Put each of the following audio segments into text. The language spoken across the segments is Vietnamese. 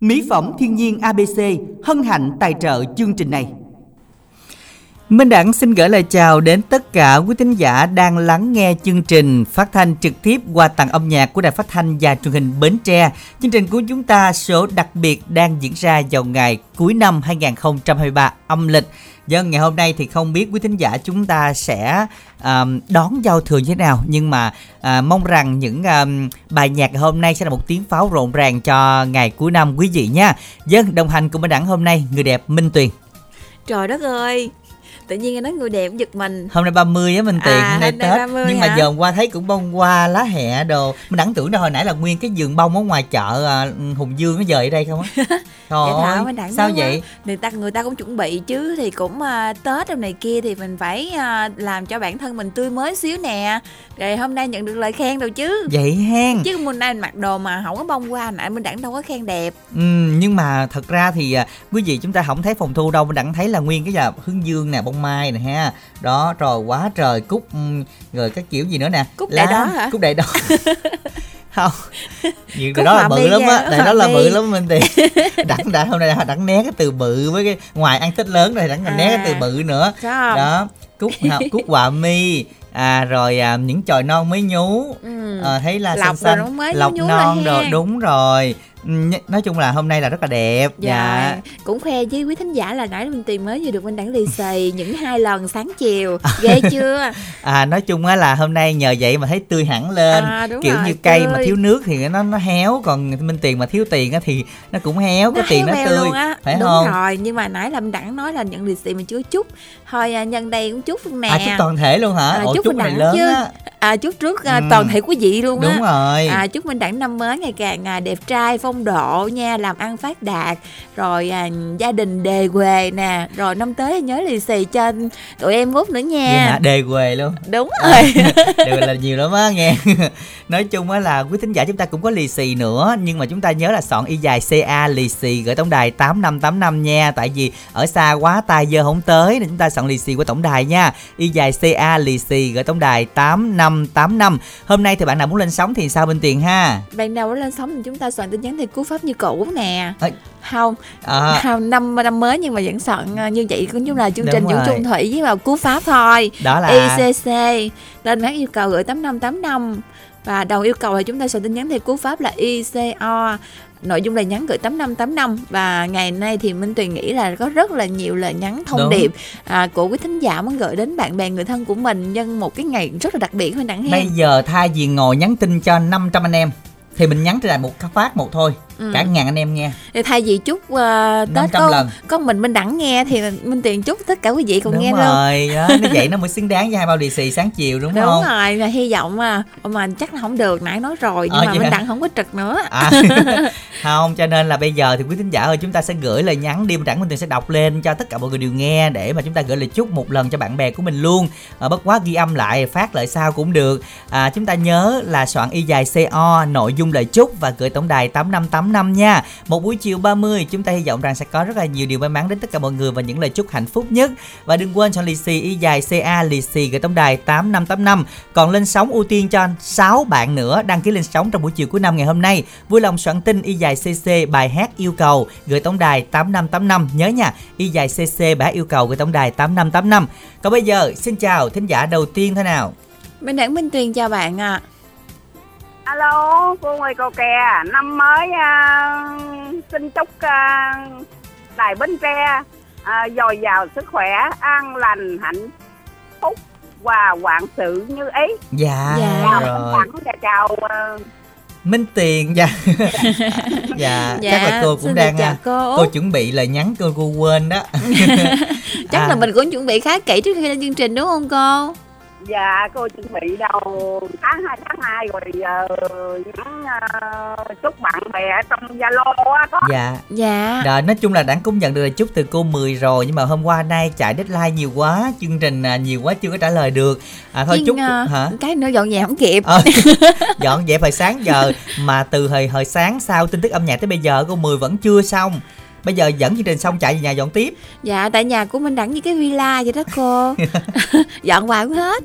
Mỹ phẩm thiên nhiên ABC hân hạnh tài trợ chương trình này. Minh Đẳng xin gửi lời chào đến tất cả quý thính giả đang lắng nghe chương trình phát thanh trực tiếp qua tặng âm nhạc của Đài Phát thanh và Truyền hình Bến Tre. Chương trình của chúng ta số đặc biệt đang diễn ra vào ngày cuối năm 2023 âm lịch. Dân ngày hôm nay thì không biết quý thính giả chúng ta sẽ um, đón giao thừa như thế nào nhưng mà uh, mong rằng những um, bài nhạc hôm nay sẽ là một tiếng pháo rộn ràng cho ngày cuối năm quý vị nha. Dân đồng hành cùng Minh Đẳng hôm nay người đẹp Minh Tuyền. Trời đất ơi, tự nhiên nghe nói người đẹp giật mình. Hôm nay 30 á mình tiện à, nay tết. 30 nhưng hả? mà giờ hôm qua thấy cũng bông hoa lá hẹ đồ. Mình đẳng tưởng đâu hồi nãy là nguyên cái vườn bông ở ngoài chợ à, hùng dương nó dời ở đây không á? Trời ơi, sao vậy? Người ta người ta cũng chuẩn bị chứ thì cũng uh, tết trong này kia thì mình phải uh, làm cho bản thân mình tươi mới xíu nè. Rồi hôm nay nhận được lời khen đâu chứ. Vậy hen. Chứ hôm nay mình mặc đồ mà không có bông hoa nãy mình đẳng đâu có khen đẹp. Ừ nhưng mà thật ra thì uh, quý vị chúng ta không thấy phòng thu đâu mình đẳng thấy là nguyên cái là hướng dương nè bông mai nè ha. Đó rồi quá trời cúc rồi các kiểu gì nữa nè. Cúc đại đó hả? cúc đại đó. Không. Nhiều cái đó là bự lắm á. Này đó là bự lắm mình thì đặng đã hôm nay đặng né cái từ bự với cái ngoài ăn thích lớn rồi đặng còn à. né cái từ bự nữa. đó cúc cúc họa mi. À rồi à, những chồi non mới nhú. Ừ. à, thấy là lọc xanh xanh. lọc non rồi đúng rồi. Ừ, nói chung là hôm nay là rất là đẹp. Dạ, dạ. cũng khoe với quý thính giả là nãy mình tìm mới vừa được bên đẳng lì xì những hai lần sáng chiều. Ghê chưa? À nói chung á là hôm nay nhờ vậy mà thấy tươi hẳn lên. À, kiểu rồi, như cây tươi. mà thiếu nước thì nó nó héo còn minh tiền mà thiếu tiền á thì nó cũng héo có tiền nó tươi luôn á. phải đúng không? rồi nhưng mà nãy là mình đẳng nói là nhận lì xì mà chưa chút. Thôi à, nhân đây cũng chúc luôn nè. à chúc toàn thể luôn hả? À, Ủa, chúc, chúc này lớn chứ. á à, chúc trước à, ừ. toàn thể quý vị luôn đúng á. rồi. À, chúc minh đẳng năm mới ngày càng à, đẹp trai phong độ nha làm ăn phát đạt rồi à, gia đình đề quề nè rồi năm tới nhớ lì xì cho tụi em út nữa nha. Hả? đề quề luôn. Đúng à, rồi. à, quề là nhiều lắm á nghe. Nói chung á là quý thính giả chúng ta cũng có lì xì nữa nhưng mà chúng ta nhớ là soạn y dài ca lì xì gửi tổng đài tám năm tám năm nha. Tại vì ở xa quá tay giờ không tới nên chúng ta soạn lì xì qua tổng đài nha. Y dài ca lì xì gửi tổng đài tám năm tám năm hôm nay thì bạn nào muốn lên sóng thì sao bên tiền ha? Bạn nào muốn lên sóng thì chúng ta soạn tin nhắn thì cú pháp như cũ nè. À, không à. không năm năm mới nhưng mà vẫn soạn ờ, như vậy cũng như là chương trình Dũng Trung Thủy với vào cú pháp thôi. Đó là ICC lên mát yêu cầu gửi tám năm tám năm. Và đầu yêu cầu là chúng ta soạn tin nhắn thì cú pháp là ICO nội dung lời nhắn gửi 8585 và ngày nay thì Minh Tuyền nghĩ là có rất là nhiều lời nhắn thông Đúng. điệp à, của quý thính giả muốn gửi đến bạn bè người thân của mình nhân một cái ngày rất là đặc biệt hơn đẳng hen. Bây giờ thay vì ngồi nhắn tin cho 500 anh em thì mình nhắn trên lại một phát một thôi ừ. cả ngàn anh em nghe. Thì thay vì chúc uh, tết có lần. có mình minh đẳng nghe thì minh tiền chúc tất cả quý vị cùng đúng nghe rồi, đó, nó vậy nó mới xứng đáng với hai bao lì xì sáng chiều đúng, đúng không? đúng rồi là hy vọng mà mà chắc là không được nãy nói rồi nhưng ờ, mà minh đẳng không có trực nữa. À, không cho nên là bây giờ thì quý thính giả ơi chúng ta sẽ gửi lời nhắn đi minh đẳng minh tiền sẽ đọc lên cho tất cả mọi người đều nghe để mà chúng ta gửi lời chúc một lần cho bạn bè của mình luôn. À, bất quá ghi âm lại phát lại sao cũng được. À, chúng ta nhớ là soạn y dài co nội dung lời chúc và gửi tổng đài tám năm tám năm nha. Một buổi chiều 30 chúng ta hy vọng rằng sẽ có rất là nhiều điều may mắn đến tất cả mọi người và những lời chúc hạnh phúc nhất. Và đừng quên chọn lì xì y dài ca lì xì gửi tổng đài 8585 còn lên sóng ưu tiên cho 6 bạn nữa đăng ký lên sóng trong buổi chiều cuối năm ngày hôm nay. Vui lòng soạn tin y dài cc bài hát yêu cầu gửi tổng đài 8585 nhớ nha, y dài cc bài hát yêu cầu gửi tổng đài 8585 còn bây giờ, xin chào thính giả đầu tiên thế nào? Minh Đẳng Minh Tuyền chào bạn ạ. à alo cô người cầu kè năm mới uh, xin chúc uh, đài bến tre uh, dồi dào sức khỏe an lành hạnh phúc và vạn sự như ý dạ, dạ. chào rồi chào, chào uh, Minh Tiền dạ. dạ dạ chắc là cô cũng đang chào cô. cô chuẩn bị lời nhắn cô cô quên đó chắc à. là mình cũng chuẩn bị khá kỹ trước khi lên chương trình đúng không cô dạ cô chuẩn bị đầu tháng hai tháng hai rồi uh, những uh, chúc bạn bè trong zalo á có. Dạ. Dạ. Rồi nói chung là đã cũng nhận được lời chúc từ cô 10 rồi nhưng mà hôm qua nay chạy deadline nhiều quá chương trình uh, nhiều quá chưa có trả lời được. À thôi chúc uh, hả? cái nữa dọn dẹp không kịp. Ờ, dọn dẹp hồi sáng giờ mà từ hồi hồi sáng sau tin tức âm nhạc tới bây giờ cô 10 vẫn chưa xong bây giờ dẫn chương trình xong chạy về nhà dọn tiếp. Dạ tại nhà của mình đẳng như cái villa vậy đó cô. Dọn hoài cũng hết.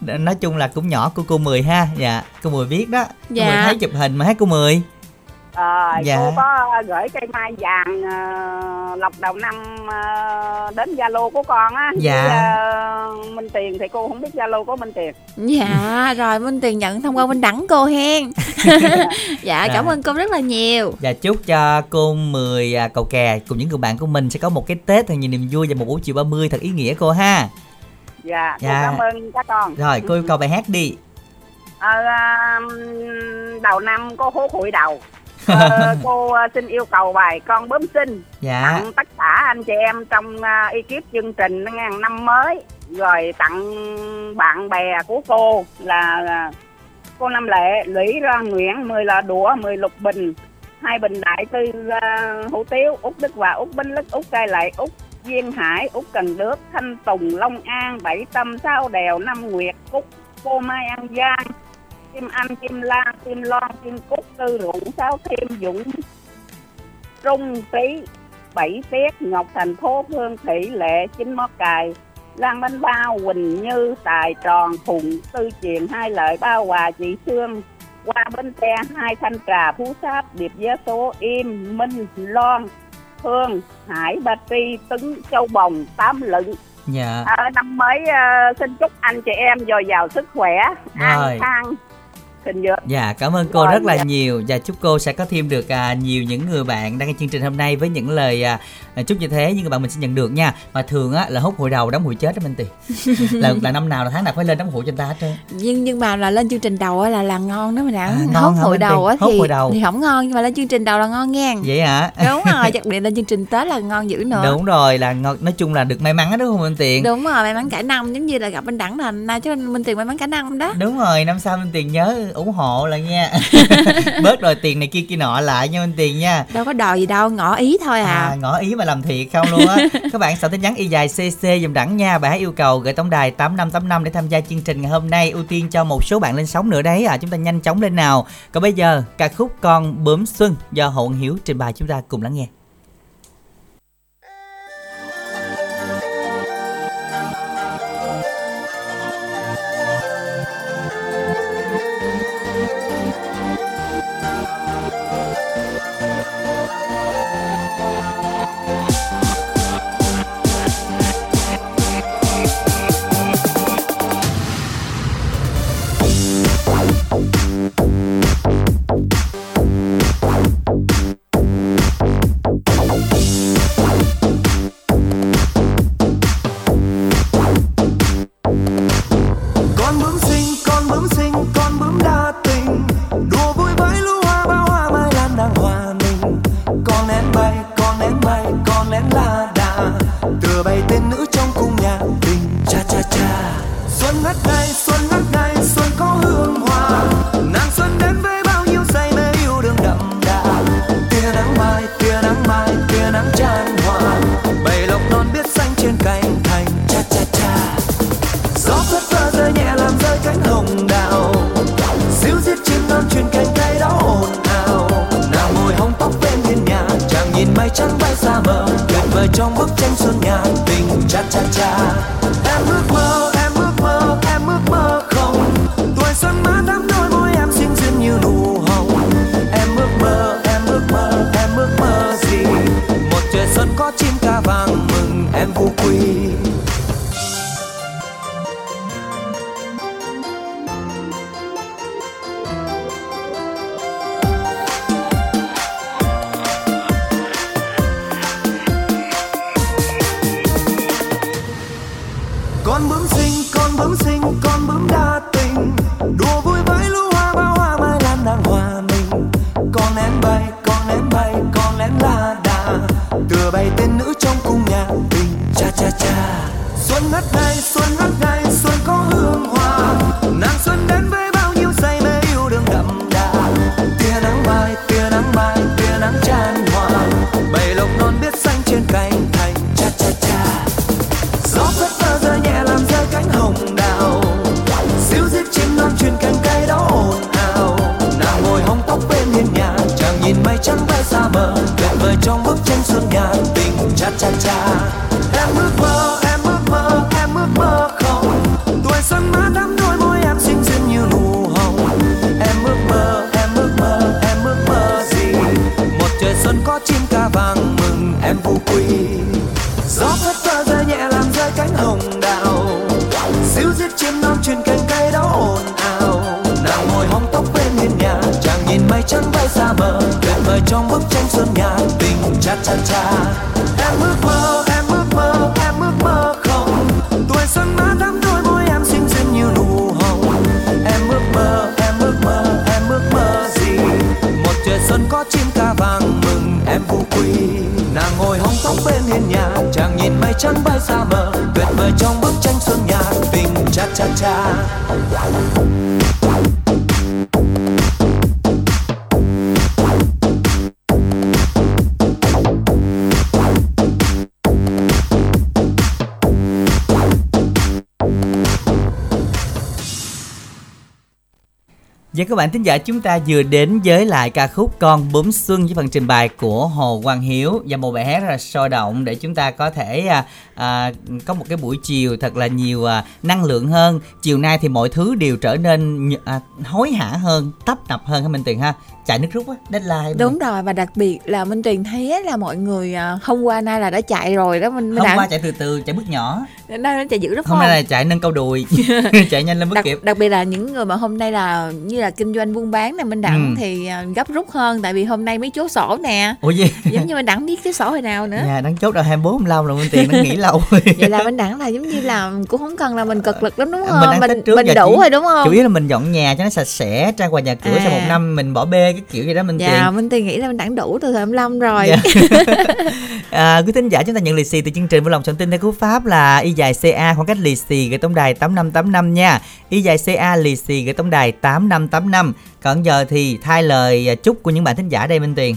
Nói chung là cũng nhỏ của cô mười ha. Dạ cô mười biết đó. Dạ. cô mười thấy chụp hình mà thấy cô mười Ờ, Dạ. cô có gửi cây mai vàng ờ, lọc đầu năm ờ, đến Zalo của con á. Dạ. ờ, Minh Tiền thì cô không biết Zalo của Minh Tiền. Dạ rồi Minh Tiền nhận thông qua Minh Đẳng cô hen Dạ cảm Rồi. ơn cô rất là nhiều Và chúc cho cô 10 à, cầu kè cùng những người bạn của mình sẽ có một cái Tết thật nhiều niềm vui và một buổi chiều 30 thật ý nghĩa cô ha. Dạ, Dạ. cảm ơn các con. Rồi cô yêu cầu bài hát đi. Ờ, à, đầu năm cô hú hụi đầu. Ờ, cô ờ, xin yêu cầu bài con bướm xinh. Dạ. tặng tất cả anh chị em trong uh, ekip chương trình ngàn năm mới. Rồi tặng bạn bè của cô là cô Năm Lệ, Lũy Loan Nguyễn, 10 lò đũa, 10 lục bình, hai bình đại tư uh, hủ tiếu, Út Đức Hòa, Út Binh Lức, Út Cai Lệ, Út Duyên Hải, Út Cần Đước, Thanh Tùng, Long An, Bảy Tâm, Sao Đèo, Năm Nguyệt, Cúc, cô Mai An Giang, Kim Anh, Kim Lan, Kim Loan, Kim Cúc, Tư Rụng, Sáu Thêm, Dũng, Trung, Tý, Bảy Tiết, Ngọc Thành Phố, Phương Thị, Lệ, Chính Mót Cài, Lan Bánh Bao, Quỳnh Như, Tài Tròn, Phùng, Tư Truyền, Hai Lợi, Bao Hòa, Chị Sương, Qua Bến Tre, Hai Thanh Trà, Phú Sáp, Điệp Giá Số, Im, Minh, Loan, Hương, Hải, Ba Tri, Tứng, Châu Bồng, Tám Lựng. Dạ. À, năm mới ờ, xin chúc anh chị em dồi dào sức khỏe, an khang, thịnh vượng. Dạ, cảm ơn cô Rồi, rất là dạ. nhiều và chúc cô sẽ có thêm được à, nhiều những người bạn đang nghe chương trình hôm nay với những lời à, à, chúc như thế những người bạn mình sẽ nhận được nha. Mà thường á là hút hội đầu đóng hụi chết đó Minh Tiền. là, là năm nào là tháng nào phải lên đóng hụi cho người ta hết trơn. nhưng nhưng mà là lên chương trình đầu á là là ngon đó mình đã À, hả hội đầu á thì hội đầu. thì không ngon nhưng mà lên chương trình đầu là ngon nghe Vậy hả? đúng rồi đặc biệt lên chương trình tết là ngon dữ nữa Đúng rồi là ngon- nói chung là được may mắn đó đúng không Minh Tiền? đúng rồi may mắn cả năm giống như là gặp anh đẳng là nay chứ minh tiền may mắn cả năm đó Đúng rồi, năm sau Minh Tiền nhớ ủng hộ là nha. Bớt đòi tiền này kia kia nọ lại nha Minh Tiền nha. đâu có đòi gì đâu ngỏ ý thôi à, À, ngỏ ý mà làm thiệt không luôn á. Các bạn soạn tin nhắn y dài cc dùm đẳng nha. Bài hát yêu cầu gửi tổng đài 8585 để tham gia chương trình ngày hôm nay. Ưu tiên cho một số bạn lên sóng nữa đấy à chúng ta nhanh chóng lên nào. Còn bây giờ ca khúc con bướm xuân do hậu hiếu trình bày. Chúng ta cùng lắng nghe cha các bạn thính giả chúng ta vừa đến với lại ca khúc Con bướm xuân với phần trình bày của Hồ Quang Hiếu. Và một bài hát rất là sôi động để chúng ta có thể à, à, có một cái buổi chiều thật là nhiều à, năng lượng hơn. Chiều nay thì mọi thứ đều trở nên à, hối hả hơn, tấp nập hơn hả Minh Tiền ha? Chạy nước rút á, deadline. đúng rồi và đặc biệt là minh truyền thấy là mọi người à, hôm qua nay là đã chạy rồi đó minh Hôm đẳng qua chạy từ từ, chạy bước nhỏ. nay nó chạy dữ rất Hôm nay là chạy nâng cao đùi, chạy nhanh lên bước đặc, kịp. đặc biệt là những người mà hôm nay là như là kinh doanh buôn bán này minh đẳng Ừ. thì à, gấp rút hơn tại vì hôm nay mới chốt sổ nè Ủa gì? giống như minh đẳng biết cái sổ hồi nào nữa Nhà đang chốt đâu 24 25 rồi Minh Tiền nó nghỉ lâu. vậy là minh đẳng là giống như là cũng không cần là mình cực lực lắm đúng không? Mình mình trước mình đủ chỉ- rồi đúng không? chủ yếu là mình dọn nhà cho nó sạch sẽ trang hoàng nhà cửa À. sau một năm mình bỏ bê cái kiểu gì đó mình dạ tiền. nghĩ là minh đẳng đủ từ thời 25 rồi. Dạ. à, quý thính giả chúng ta nhận lì xì từ chương trình vui lòng soạn tin theo cú pháp là y dài ca khoảng cách lì xì gửi tổng đài tám năm tám năm nha. Y dài ca lì xì gửi tổng đài tám năm tám năm. Còn giờ thì thay lời chúc của những bạn thính giả đây minh tiền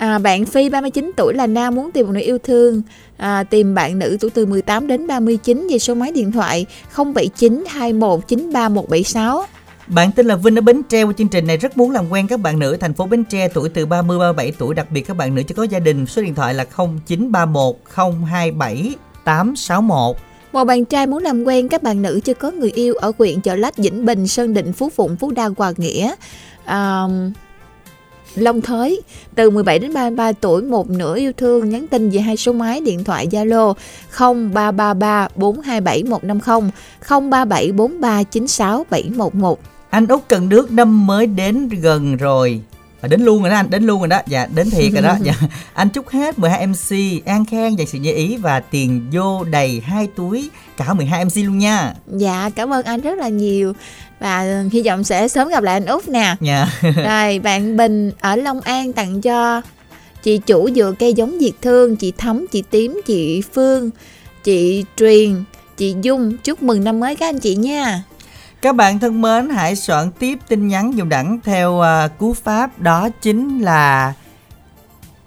À, bạn Phi 39 tuổi là nam muốn tìm một người yêu thương. À, tìm bạn nữ tuổi từ 18 đến 39 về số máy điện thoại 079 21 93 176 Bạn tên là Vinh ở Bến Tre. Qua chương trình này rất muốn làm quen các bạn nữ thành phố Bến Tre tuổi từ 30 37 tuổi. Đặc biệt các bạn nữ chưa có gia đình số điện thoại là 0931 027 861 Một bạn trai muốn làm quen các bạn nữ chưa có người yêu ở huyện Chợ Lách, Vĩnh Bình, Sơn Định, Phú Phụng, Phú Đa, Hòa Nghĩa. À, Long Thới, từ 17 đến 33 tuổi, một nửa yêu thương, nhắn tin về hai số máy, điện thoại, Zalo 0333 427 150 0374396711. Anh Út Cần Đước, năm mới đến gần rồi à, đến luôn rồi đó anh đến luôn rồi đó dạ đến thiệt rồi đó dạ. anh chúc hết 12 MC an khang dành sự như ý và tiền vô đầy hai túi cả 12 MC luôn nha Dạ cảm ơn anh rất là nhiều và hy vọng sẽ sớm gặp lại anh Út nè. nha Rồi bạn Bình ở Long An tặng cho chị chủ dừa cây giống Việt Thương, chị Thắm, chị Tím, chị Phương, chị Truyền, chị Dung chúc mừng năm mới các anh chị nha. Các bạn thân mến hãy soạn tiếp tin nhắn dùng đẳng theo à, cú pháp đó chính là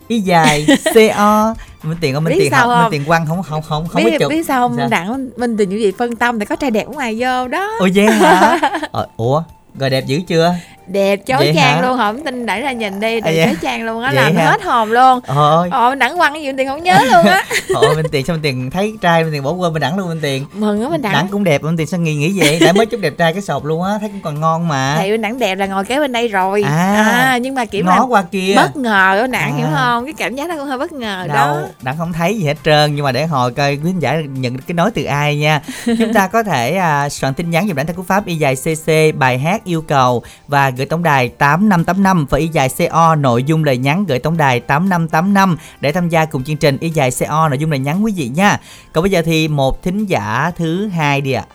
y dài co minh tiền không Biết tiền học minh tiền quăng không không không không biết biết biết sao không? Sao? đặng mình tình như vậy phân tâm để có trai đẹp ở ngoài vô đó. Ủa vậy hả? Ờ, ủa rồi đẹp dữ chưa đẹp chói Vậy chang hả? luôn không tin đẩy ra nhìn đi À, đẹp vậy? chói chang luôn á làm hả? hết hồn luôn. Thôi. Ồ đặng quăng cái gì tiền không nhớ luôn á. Ôi Minh Tiền Minh Tiền thấy trai Minh Tiền bỏ quên Minh Đẳng luôn Minh Tiền. Mừng á mình Đẳng. Đặng cũng đẹp Minh Tiền sao nghĩ nghĩ vậy? Đã mới chút đẹp trai cái sọp luôn á Thấy cũng còn ngon mà. Thì bên đặng đẹp là ngồi kế bên đây rồi. À, nhưng mà kiểu mà qua kia. bất ngờ đó nặng À. hiểu không? Cái cảm giác nó cũng hơi bất ngờ Đâu đó Đẳng không thấy gì hết trơn Nhưng mà để hồi coi quý khán giả nhận cái nói từ ai nha. Chúng ta có thể à, soạn tin nhắn dùm Đẳng theo cú pháp y dài CC bài hát yêu cầu Và gửi tổng đài 8585 Và y dài CO nội dung lời nhắn gửi tổng đài 8585 Để tham gia cùng chương trình y dài CO nội dung lời nhắn quý vị nha Còn bây giờ thì một thính giả thứ hai đi ạ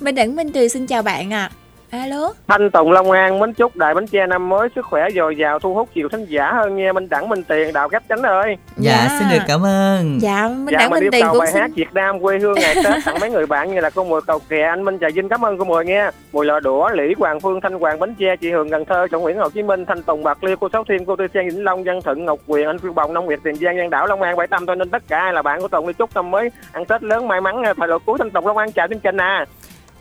Minh Đẳng Minh Trì xin chào bạn ạ. Alo. Thanh Tùng Long An mến chúc Đại Bến Tre năm mới sức khỏe dồi dào thu hút nhiều thính giả hơn nha Minh Đẳng Minh Tiền Đạo Gấp Chánh ơi. Dạ, Dạ. xin được cảm ơn. Dạ, Minh dạ Đẳng mình Minh Tiền cũng bài xin hát Việt Nam quê hương ngày Tết tặng mấy người bạn như là cô Mùi Cầu Kè anh Minh Trà Vinh. Cảm ơn cô Mùi nghe Mùi Lò Đũa Lý Hoàng Phương Thanh Hoàng Bến Tre chị Hường Cần Thơ Trọng Nguyễn Hồ Chí Minh Thanh Tùng Bạc Liêu cô Sáu Thiên cô Tư Sen Vĩnh Long Văn Thuận Ngọc Quyền anh Phiêu Bồng Nông Nguyệt Tiền Giang Giang Đảo Long An Bảy Tâm. Thôi nên tất cả ai là bạn của Tùng đi chúc năm mới ăn Tết lớn may mắn thời lộ cuối Thanh Tùng Long An chào chương trình nè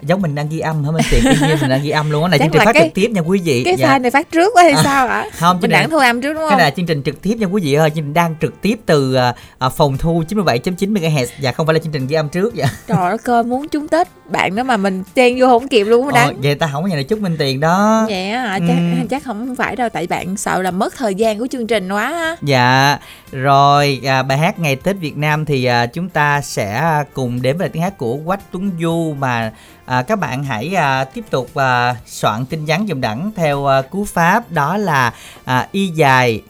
giống mình đang ghi âm hả minh tiền y như mình đang ghi âm luôn á. Này Chắc chương trình phát cái- trực tiếp nha quý vị. cái Dạ. file này phát trước quá hay À, sao ạ? không mình đảng thu âm trước đúng cái không? này là chương trình trực tiếp nha quý vị ơi. Chương trình đang trực tiếp từ à, phòng thu 97.9 MHz và không phải là chương trình ghi âm trước dạ. Trời ơi muốn trúng tết bạn đó mà mình chen vô không kịp luôn ờ, á đắng vậy ta không có nhà này chúc minh tiền đó. Vậy chắc Ừm. chắc không phải đâu tại bạn sợ là mất thời gian của chương trình quá á. Dạ, rồi à, bài hát Ngày Tết Việt Nam thì à, chúng ta sẽ cùng đến với tiếng hát của Quách Tuấn Du mà à, các bạn hãy à, tiếp tục à, soạn tin nhắn dùm đẳng theo à, cú pháp đó là à, y dài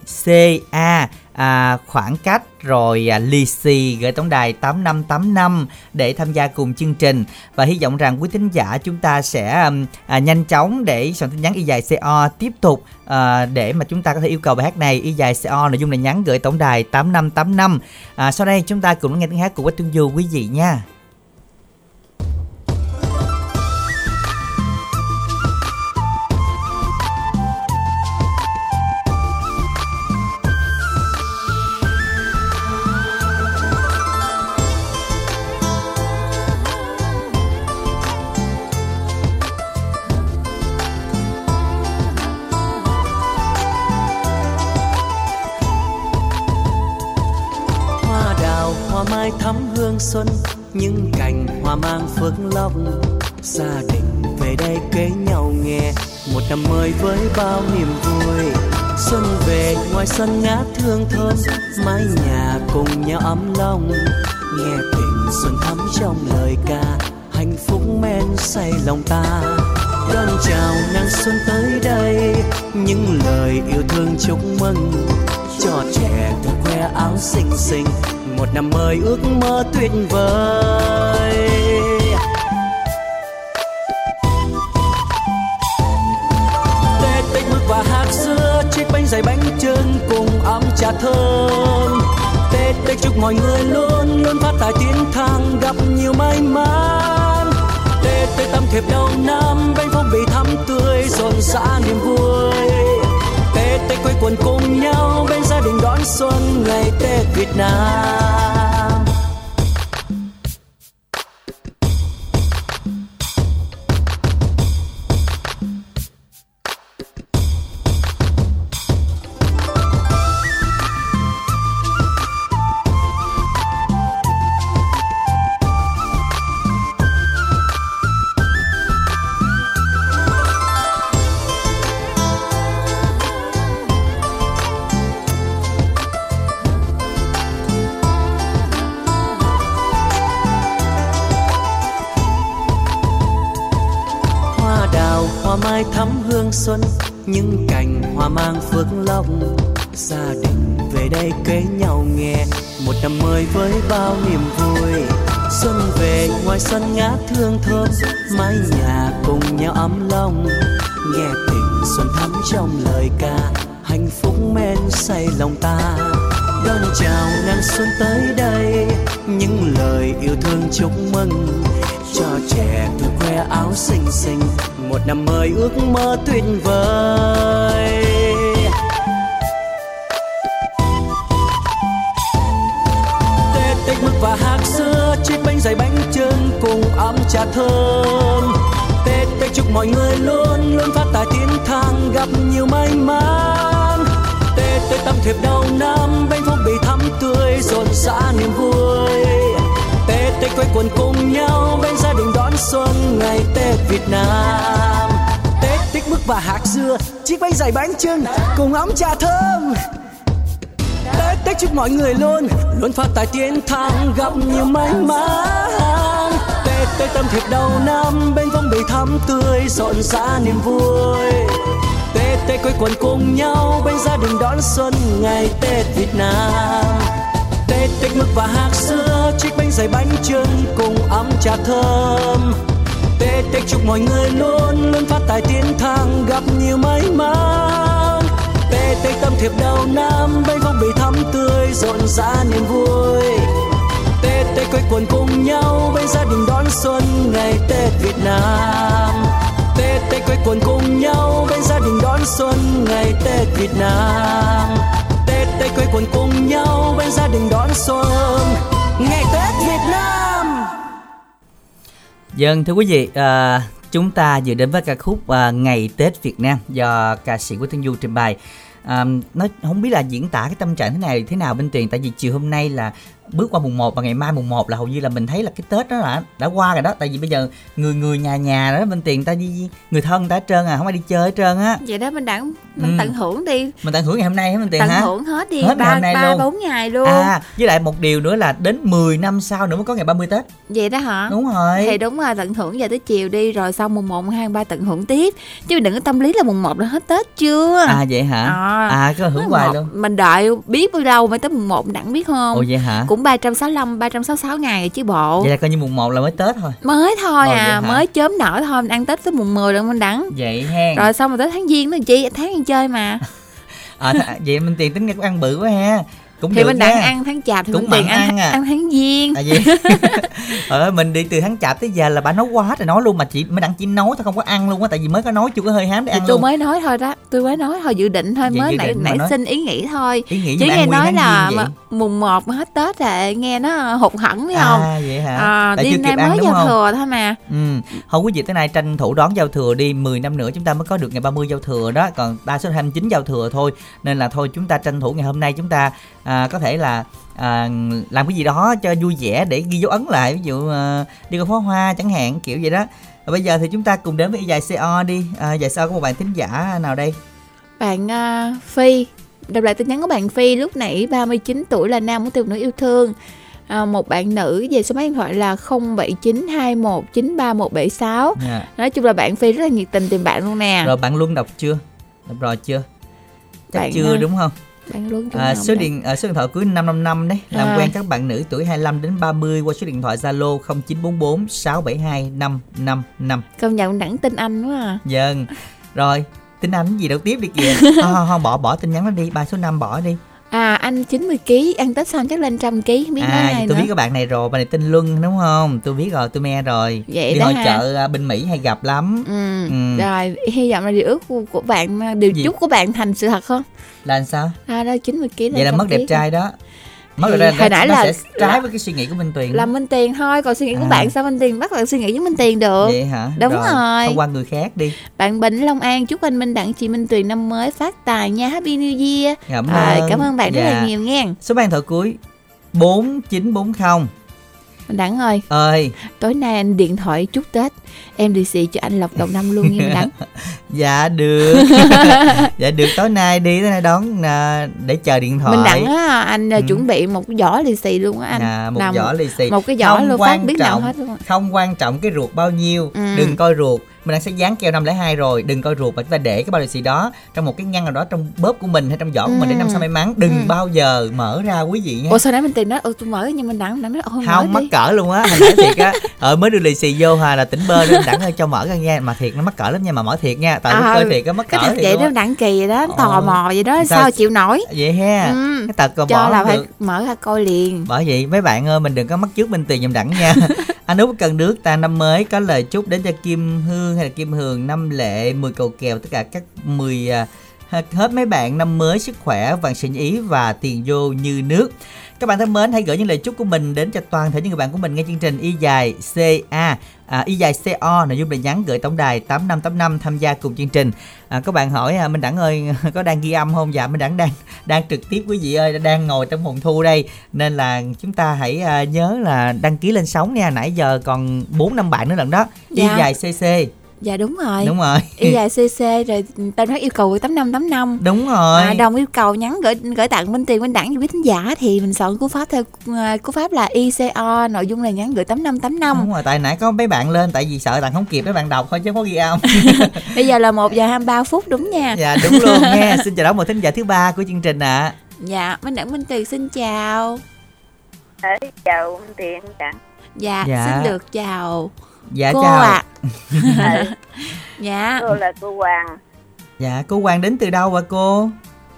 ca à, khoảng cách rồi à, lì xì gửi tổng đài 8585 để tham gia cùng chương trình. Và hy vọng rằng quý thính giả chúng ta sẽ à, nhanh chóng để soạn tin nhắn y dài CO tiếp tục à, để mà chúng ta có thể yêu cầu bài hát này. Y dài CO nội dung là nhắn gửi tổng đài 8585 à, sau đây chúng ta cùng nghe tiếng hát của Quách Tuấn Du quý vị nha. Mang phước lộc. Gia đình về đây kế nhau nghe. Một năm mới với bao niềm vui. Xuân về, ngoài sân ngát hương thơm. Mái nhà cùng nhau ấm lòng. Nghe tình xuân thắm trong lời ca. Hạnh phúc men say lòng ta. Đón chào nắng xuân tới đây. Những lời yêu thương chúc mừng. Cho trẻ thật khoe áo xinh xinh. Một năm mới ước mơ tuyệt vời. Chiếc bánh dày bánh trưng cùng ấm trà thơm. Tết tết chúc mọi người luôn luôn phát tài tiến thăng, gặp nhiều may mắn. Tết tết tâm thiệp đầu năm, bánh phong bì thắm tươi rộn rã niềm vui. Tết tết quây quần cùng nhau, bên gia đình đón xuân, ngày tết việt nam. Xuân, những cành hoa mang phước lộc. Gia đình về đây kế nhau nghe một năm mới với bao niềm vui. Xuân về, ngoài sân ngát thương thơm, mái nhà cùng nhau ấm lòng. Nghe tình xuân thắm trong lời ca, hạnh phúc men say lòng ta. Đón chào năm xuân tới đây, những lời yêu thương chúc mừng. Cho trẻ tuổi khoe áo xinh xinh một năm mới ước mơ tuyệt vời. Tết tết mực và hạt xưa, chiếc bánh dày bánh trưng cùng ấm trà thơm. Tết tết chúc mọi người luôn luôn phát tài tiến thang gặp nhiều may mắn. Tết tết tâm thiệp đầu năm bánh phúc bị thắm tươi rộn rã niềm vui. Tết tết quây quần cùng nhau bên gia đình đón xuân ngày tết việt nam. Tết tích mức và hạt dưa, chiếc váy dài bánh trưng, cùng ấm trà thơm. Tết Tết chúc mọi người luôn luôn phát tài tiến thăng gặp nhiều may mắn. Tết Tết tâm thiệp đầu năm, bên phong bì thắm tươi rộn rã niềm vui. Tết Tết quây quần cùng nhau, bên gia đình đón xuân ngày Tết Việt Nam. Tết Tết mực và hạt dưa chiếc bánh dày bánh trưng cùng ấm trà thơm. Tết Tết chúc mọi người luôn luôn phát tài tiến thăng, gặp nhiều may mắn. Tết Tết tâm thiệp đầu năm, bên phong bì thắm tươi, rộn rã niềm vui. Tết Tết quây quần cùng nhau, bên gia đình đón xuân, ngày Tết Việt Nam. Tết Tết quây quần cùng nhau, bên gia đình đón xuân, ngày Tết Việt Nam. Tết Tết quây quần cùng nhau, bên gia đình đón xuân ngày Tết Việt Nam Dân thưa quý vị, à, chúng ta vừa đến với ca khúc à, Ngày Tết Việt Nam do ca sĩ Quốc Thanh Du trình bày. À, nó không biết là diễn tả cái tâm trạng thế này thế nào bên tiền tại vì chiều hôm nay là bước qua mùng 1 và ngày mai mùng 1 là hầu như là mình thấy là cái Tết đó là đã qua rồi đó. Tại vì bây giờ người người nhà nhà đó bên tiền ta đi người thân ta hết trơn à không ai đi chơi hết trơn á. Vậy đó mình đẳng mình Ừ. tận hưởng đi. Mình tận hưởng ngày hôm nay hả bên tiền tận hả? hưởng hết đi Hết ngày ba hôm nay ba luôn. bốn ngày luôn. À với lại một điều nữa là đến 10 năm sau nữa mới có ngày 30 Tết. Vậy đó hả? Đúng rồi. Thì đúng rồi tận hưởng giờ tới chiều đi rồi sau mùng 1, mùng 2, mùng 3 tận hưởng tiếp. Chứ đừng có tâm lý là mùng 1 là hết Tết chưa? À vậy hả? À. à cứ hưởng hoài luôn. mình đợi biết bao lâu mới tới mùng 1 đặng biết không? Ồ vậy hả? cũng 365 366 ngày chứ bộ. Vậy là coi như mùng 1 là mới Tết thôi. Mới thôi Ồ, à mới chớm nở thôi mình ăn tết tới mùng 10 lần mình đắng. Vậy hen. Rồi xong rồi tới tháng giêng nữa chi tháng ăn chơi mà. À, th- vậy mình tiền tính cũng ăn bự quá ha cũng thì mình đặng ăn tháng chạp thì Cũng mình tiền ăn ăn à. ăn tháng giêng. À vậy ờ mình đi từ tháng chạp tới giờ là bà nấu quá rồi nói luôn mà chị mới đặng chỉ nấu thôi không có ăn luôn á tại vì mới có nói chưa có hơi hám để thì ăn tôi luôn. mới nói thôi đó tôi mới nói thôi dự định thôi Vậy mới nảy nảy nói- sinh ý nghĩ thôi. Ý nghĩ chứ gì nghe nói là mà mùng 1 mà hết tết rồi nghe nó hụt hẫng phải không? à vậy hả? À, đi nay mới giao không? thừa thôi mà. Ừ, không quý vị tới nay tranh thủ đón giao thừa đi 10 năm nữa chúng ta mới có được ngày 30 giao thừa đó còn đa số là 29 giao thừa thôi. Nên là thôi chúng ta tranh thủ ngày hôm nay chúng ta à, có thể là à, làm cái gì đó cho vui vẻ để ghi dấu ấn lại ví dụ à, đi coi pháo hoa chẳng hạn kiểu vậy đó. Và bây giờ thì chúng ta cùng đến với dài CO đi. À, dài CO có một bạn thính giả nào đây? Bạn uh, Phi. Đọc lại tin nhắn của bạn Phi lúc nãy 39 tuổi là nam muốn tìm nữ yêu thương. À, một bạn nữ về số máy điện thoại là 0792193176 Dạ. nói chung là bạn Phi rất là nhiệt tình tìm bạn luôn nè. Rồi bạn Luân đọc chưa? Đọc rồi chưa? Chắc Bạn, chưa à, đúng không bạn luôn À, số điện à, số điện thoại cuối 555 đấy làm À. quen các bạn nữ tuổi 25 đến 30 qua số điện thoại Zalo 0944 672 555. công nhận đẳng tin anh quá à Dần. Rồi, tin anh gì đâu tiếp đi kìa. Thôi thôi thôi bỏ bỏ tin nhắn nó đi, ba số 5 bỏ đi. À anh 90 kg ăn tết xong chắc lên trăm kg không biết nói À, này vậy nữa tôi biết các bạn này rồi, bạn này tên Luân đúng không? Tôi biết rồi, tôi me rồi. Vậy đi hội ha. chợ à, bên Mỹ hay gặp lắm. ừ. Ừ. rồi hy vọng là điều ước của, của bạn điều Gì? chúc của bạn thành sự thật không Là làm sao? à đó 90 kg Vậy là mất đẹp trai đó. Thì hồi nãy là- sẽ trái với cái suy nghĩ của Minh Tuyền. là Minh Tiền thôi còn suy nghĩ của À. bạn sao Minh Tiền bắt bạn suy nghĩ với Minh Tiền được Vậy hả? Đúng rồi. Thôi qua người khác đi. bạn Bình Long An chúc anh Minh Đặng chị Minh Tuyền năm mới phát tài nha Happy New Year Cảm à, ơn. cảm ơn bạn rất là Dạ. nhiều nha Số bàn thợ cuối 4940 Minh Đặng ơi. Ơi. Tối nay anh điện thoại chúc Tết. Em lì xì cho anh lộc đầu năm luôn nha Minh Đặng. Dạ được. Dạ được. Tối nay đi tối nay đón à, để chờ điện thoại. Minh Đặng á anh à, Ừ. chuẩn bị một cái giỏ lì xì luôn á anh. À, một Làm giỏ lì xì. một cái giỏ Không luôn phát quan biết nào trọng. hết luôn không quan trọng cái ruột bao nhiêu. Ừ. đừng coi ruột mình đang sẽ dán keo 502 rồi đừng coi ruột mà chúng ta để cái bao lì xì đó trong một cái ngăn nào đó trong bóp của mình hay trong giỏ của mình để Ừ. năm sau may mắn. Đừng Ừ. bao giờ mở ra quý vị nha. Ủa sao nãy Minh Tiền nói ừ tôi mở nhưng Minh Đặng Đặng nói ôi không mở mắc cỡ luôn á. Hồi nãy thiệt á ờ mới đưa lì xì vô hà là tỉnh bơ nên đặng ơi cho mở ra nha. Mà thiệt nó mắc cỡ lắm nha mà mở thiệt nha. Tại À, coi thiệt á mắc cỡ cái thật thiệt vậy đó á. Đặng kỳ vậy đó tò mò vậy đó Sao- chịu nổi? Vậy ha. Ừ. cái tật cho là không phải mở ra coi liền. Bởi vậy mấy bạn ơi mình đừng có mắc trước bên tiền dùm đẳng nha anh út cần nước ta năm mới có lời chúc đến cho kim hương hay là kim hường năm lệ 10 cầu kèo tất cả các 10 uh, à, hết hết mấy bạn năm mới sức khỏe vạn sự như ý và tiền vô như nước. Các bạn thân mến hãy gửi những lời chúc của mình đến cho toàn thể những người bạn của mình nghe chương trình y dài ca à, y dài co nội dung là nhắn gửi tổng đài 8585 tham gia cùng chương trình. À, các bạn hỏi à, minh đẳng ơi có đang ghi âm không? Dạ minh đẳng đang đang trực tiếp quý vị ơi đang ngồi trong phòng thu đây. Nên là chúng ta hãy à, nhớ là đăng ký lên sóng nha. Nãy giờ còn bốn năm bạn nữa lần đó. Y Dạ. dài cc dạ đúng rồi. Đúng rồi. Y dài cc rồi tên nó yêu cầu gửi tám năm tám năm. Đúng rồi. À, đồng yêu cầu nhắn gửi gửi tặng Minh Tiền Minh Đẳng cho quý thính giả thì mình soạn cú pháp theo à, cú pháp là ICO nội dung là nhắn gửi 8585 đúng rồi tại nãy có mấy bạn lên tại vì sợ tặng không kịp mấy bạn đọc thôi chứ không có ghi âm. Bây giờ là 1 giờ 23 phút đúng nha. Dạ đúng luôn nha. Xin chào đón một thính giả thứ ba của chương trình ạ. Dạ Minh Đẳng Minh Tiền xin chào. Đấy, chào anh Tiền Đặng. dạ, Dạ. xin được chào dạ cô chào. Ạ Ừ, dạ. Cô là cô Hoàng. dạ cô Hoàng đến từ đâu ạ cô?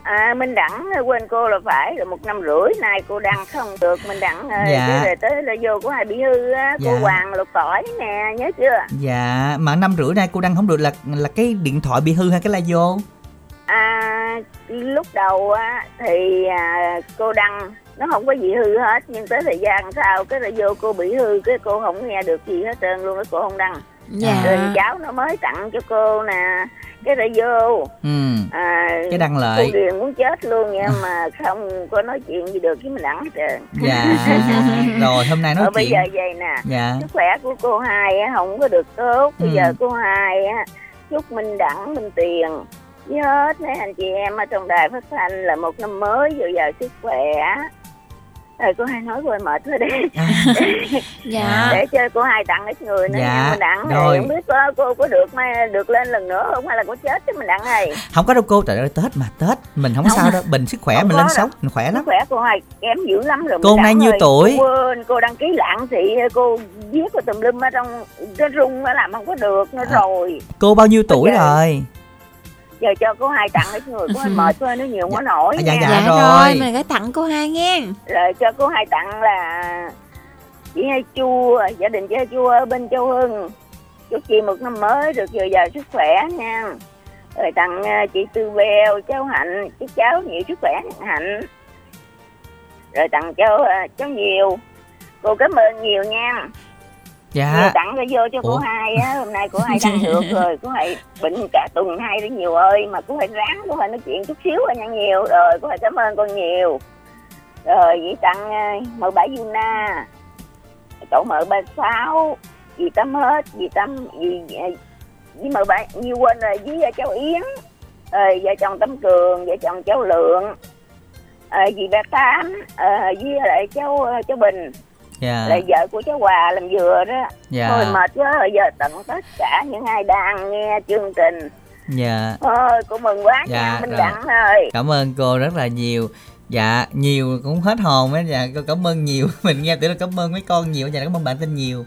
À, Minh Đẳng quên cô là phải là một năm rưỡi nay cô đăng không được. Minh Đẳng ơi Dạ. cái về tới là vô của hai bị hư á cô Dạ. Hoàng lục tỏi nè nhớ chưa? Dạ mà năm rưỡi nay cô đăng không được là là cái điện thoại bị hư hay cái la vô? À lúc đầu á thì à, cô đăng nó không có gì hư hết nhưng tới thời gian sau cái là vô cô bị hư cái cô không nghe được gì hết trơn luôn cái cô không đăng. Dạ. Rồi cháu nó mới tặng cho cô nè cái là vô. Ừ. À, cái đăng cô lợi Điền muốn chết luôn nha mà không có nói chuyện gì được với mình đẳng hết trơn. Dạ. Rồi hôm nay nói Ờ, bây chuyện. giờ vậy nè dạ. sức khỏe của cô hai á, không có được tốt. Bây Ừ. giờ cô hai á, chúc minh đẳng minh tiền. Với hết mấy anh chị em ở trong đài phát thanh là một năm mới dồi dào sức khỏe rồi cô hai nói cô hai mệt rồi đi. Dạ. Để cho cô hai tặng ít người nữa Dạ, nha minh đẳng rồi. không biết có cô có được mai được lên lần nữa không hay là cô chết chứ minh đẳng này? Không có đâu cô trời ơi tết mà tết. Mình không, Không. sao đâu bình sức khỏe Không mình lên sống mình khỏe sức lắm khỏe cô hai kém dữ lắm rồi Cô nay nhiêu tuổi? cô quên cô đăng ký lạng thị cô viết vào tùm lum ở trong cái rung nó làm không có được nữa À. rồi. Cô bao nhiêu tuổi rồi giờ cho cô hai tặng ít người cô hai mệt quá nó nhiều không có nổi Dạ, nha. dạ. dạ rồi. rồi mình phải tặng cô hai nghe. Rồi cho cô hai tặng là chị hai chua gia đình chị hai chua ở bên châu hưng. Chúc chị một năm mới được dồi dào sức khỏe nha. Rồi tặng à, chị tư bèo cháu hạnh chúc cháu nhiều sức khỏe hạnh. Rồi tặng cho à, cháu nhiều. Cô cảm ơn nhiều nha dạ. Tặng ra vô cho cô Ủa? hai á hôm nay cô hai đang được rồi cô hai bệnh cả tuần hai đó nhiều ơi mà cô hai ráng cô hai nói chuyện chút xíu thôi nha nhiều rồi cô hai cảm ơn con nhiều. Rồi dĩ tặng à, mợ bảy Yuna cậu mợ ba sáu dì tâm hết dì tâm dì à, với mợ bảy như quên rồi với à, cháu Yến rồi vợ chồng Tâm Cường vợ chồng cháu Lượng à, dì ba tám à, với lại cháu cháu Bình dạ. Là vợ của cháu Hòa làm dừa đó. Dạ. Thôi mệt quá rồi giờ tận tất cả những ai đang nghe chương trình. Dạ. Thôi cô mừng quá Dạ, nha minh rồi. đẳng ơi. Cảm ơn cô rất là nhiều. Dạ nhiều cũng hết hồn á. Dạ cô cảm ơn nhiều. Mình nghe tưởng là cảm ơn mấy con nhiều. Dạ cảm ơn bạn tin nhiều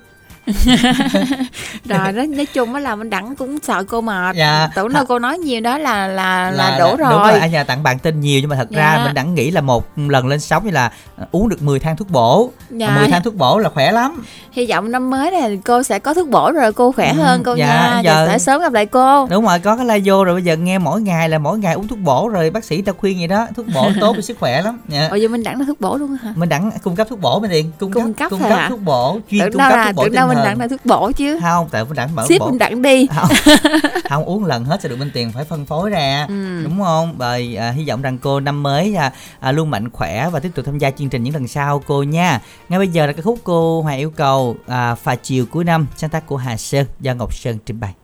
rồi đó nói chung á là mình đẳng cũng sợ cô mệt. Dạ. tưởng đâu cô nói nhiều đó là là là, là đủ đúng rồi. rồi anh nhà tặng bạn tin nhiều nhưng mà thật ra Dạ. mình đẳng nghĩ là một lần lên sóng như là ờ, uống được 10 thang thuốc bổ. Dạ. 10 thang thuốc bổ là khỏe lắm. Hy vọng năm mới này cô sẽ có thuốc bổ rồi cô khỏe Ừ, hơn cô dạ, nha. giờ- sẽ sớm gặp lại cô. Đúng rồi có cái la vô rồi bây giờ nghe mỗi ngày là mỗi ngày uống thuốc bổ rồi bác sĩ ta khuyên vậy đó thuốc bổ tốt cho sức khỏe lắm. Dạ. ồ giờ mình đẳng là thuốc bổ luôn hả? Mình đẳng cung cấp thuốc bổ mình tiền cung, Cung cấp cấp cung cấp thuốc bổ chuyên tưởng cung cấp là thuốc bổ tưởng đâu mình tinh đẳng thần. là thuốc bổ chứ. Không tại mình đẳng mở ship mình đẳng đi. Không, không uống lần hết sẽ được bên tiền phải phân phối ra Ừ. đúng không? Bởi à, hy vọng rằng cô năm mới à, à, luôn mạnh khỏe và tiếp tục tham gia chương trình những lần sau cô nha. Ngay bây giờ là cái khúc cô Hoàng yêu cầu à, phà chiều cuối năm sáng tác của Hà Sơn do Ngọc Sơn trình bày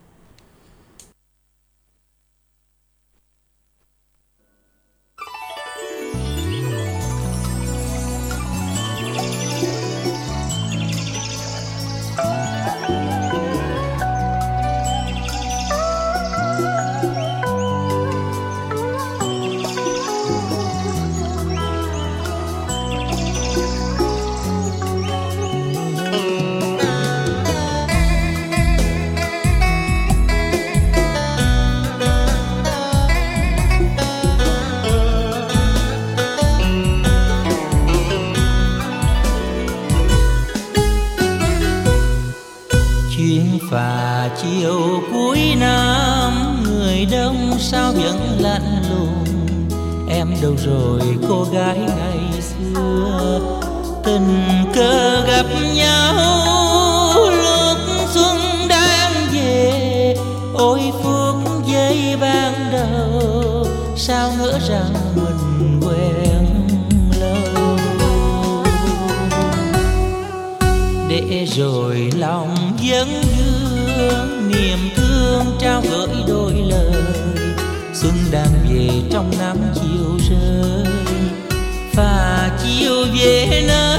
đâu rồi, cô gái ngày xưa? Tình cờ gặp nhau lúc xuân đang về. Ôi phút giây ban đầu, sao ngỡ rằng mình quen lâu? Để rồi lòng vẫn vương, niềm thương trao gửi đôi lời. Xuân đang về trong nắng chiều. Chiều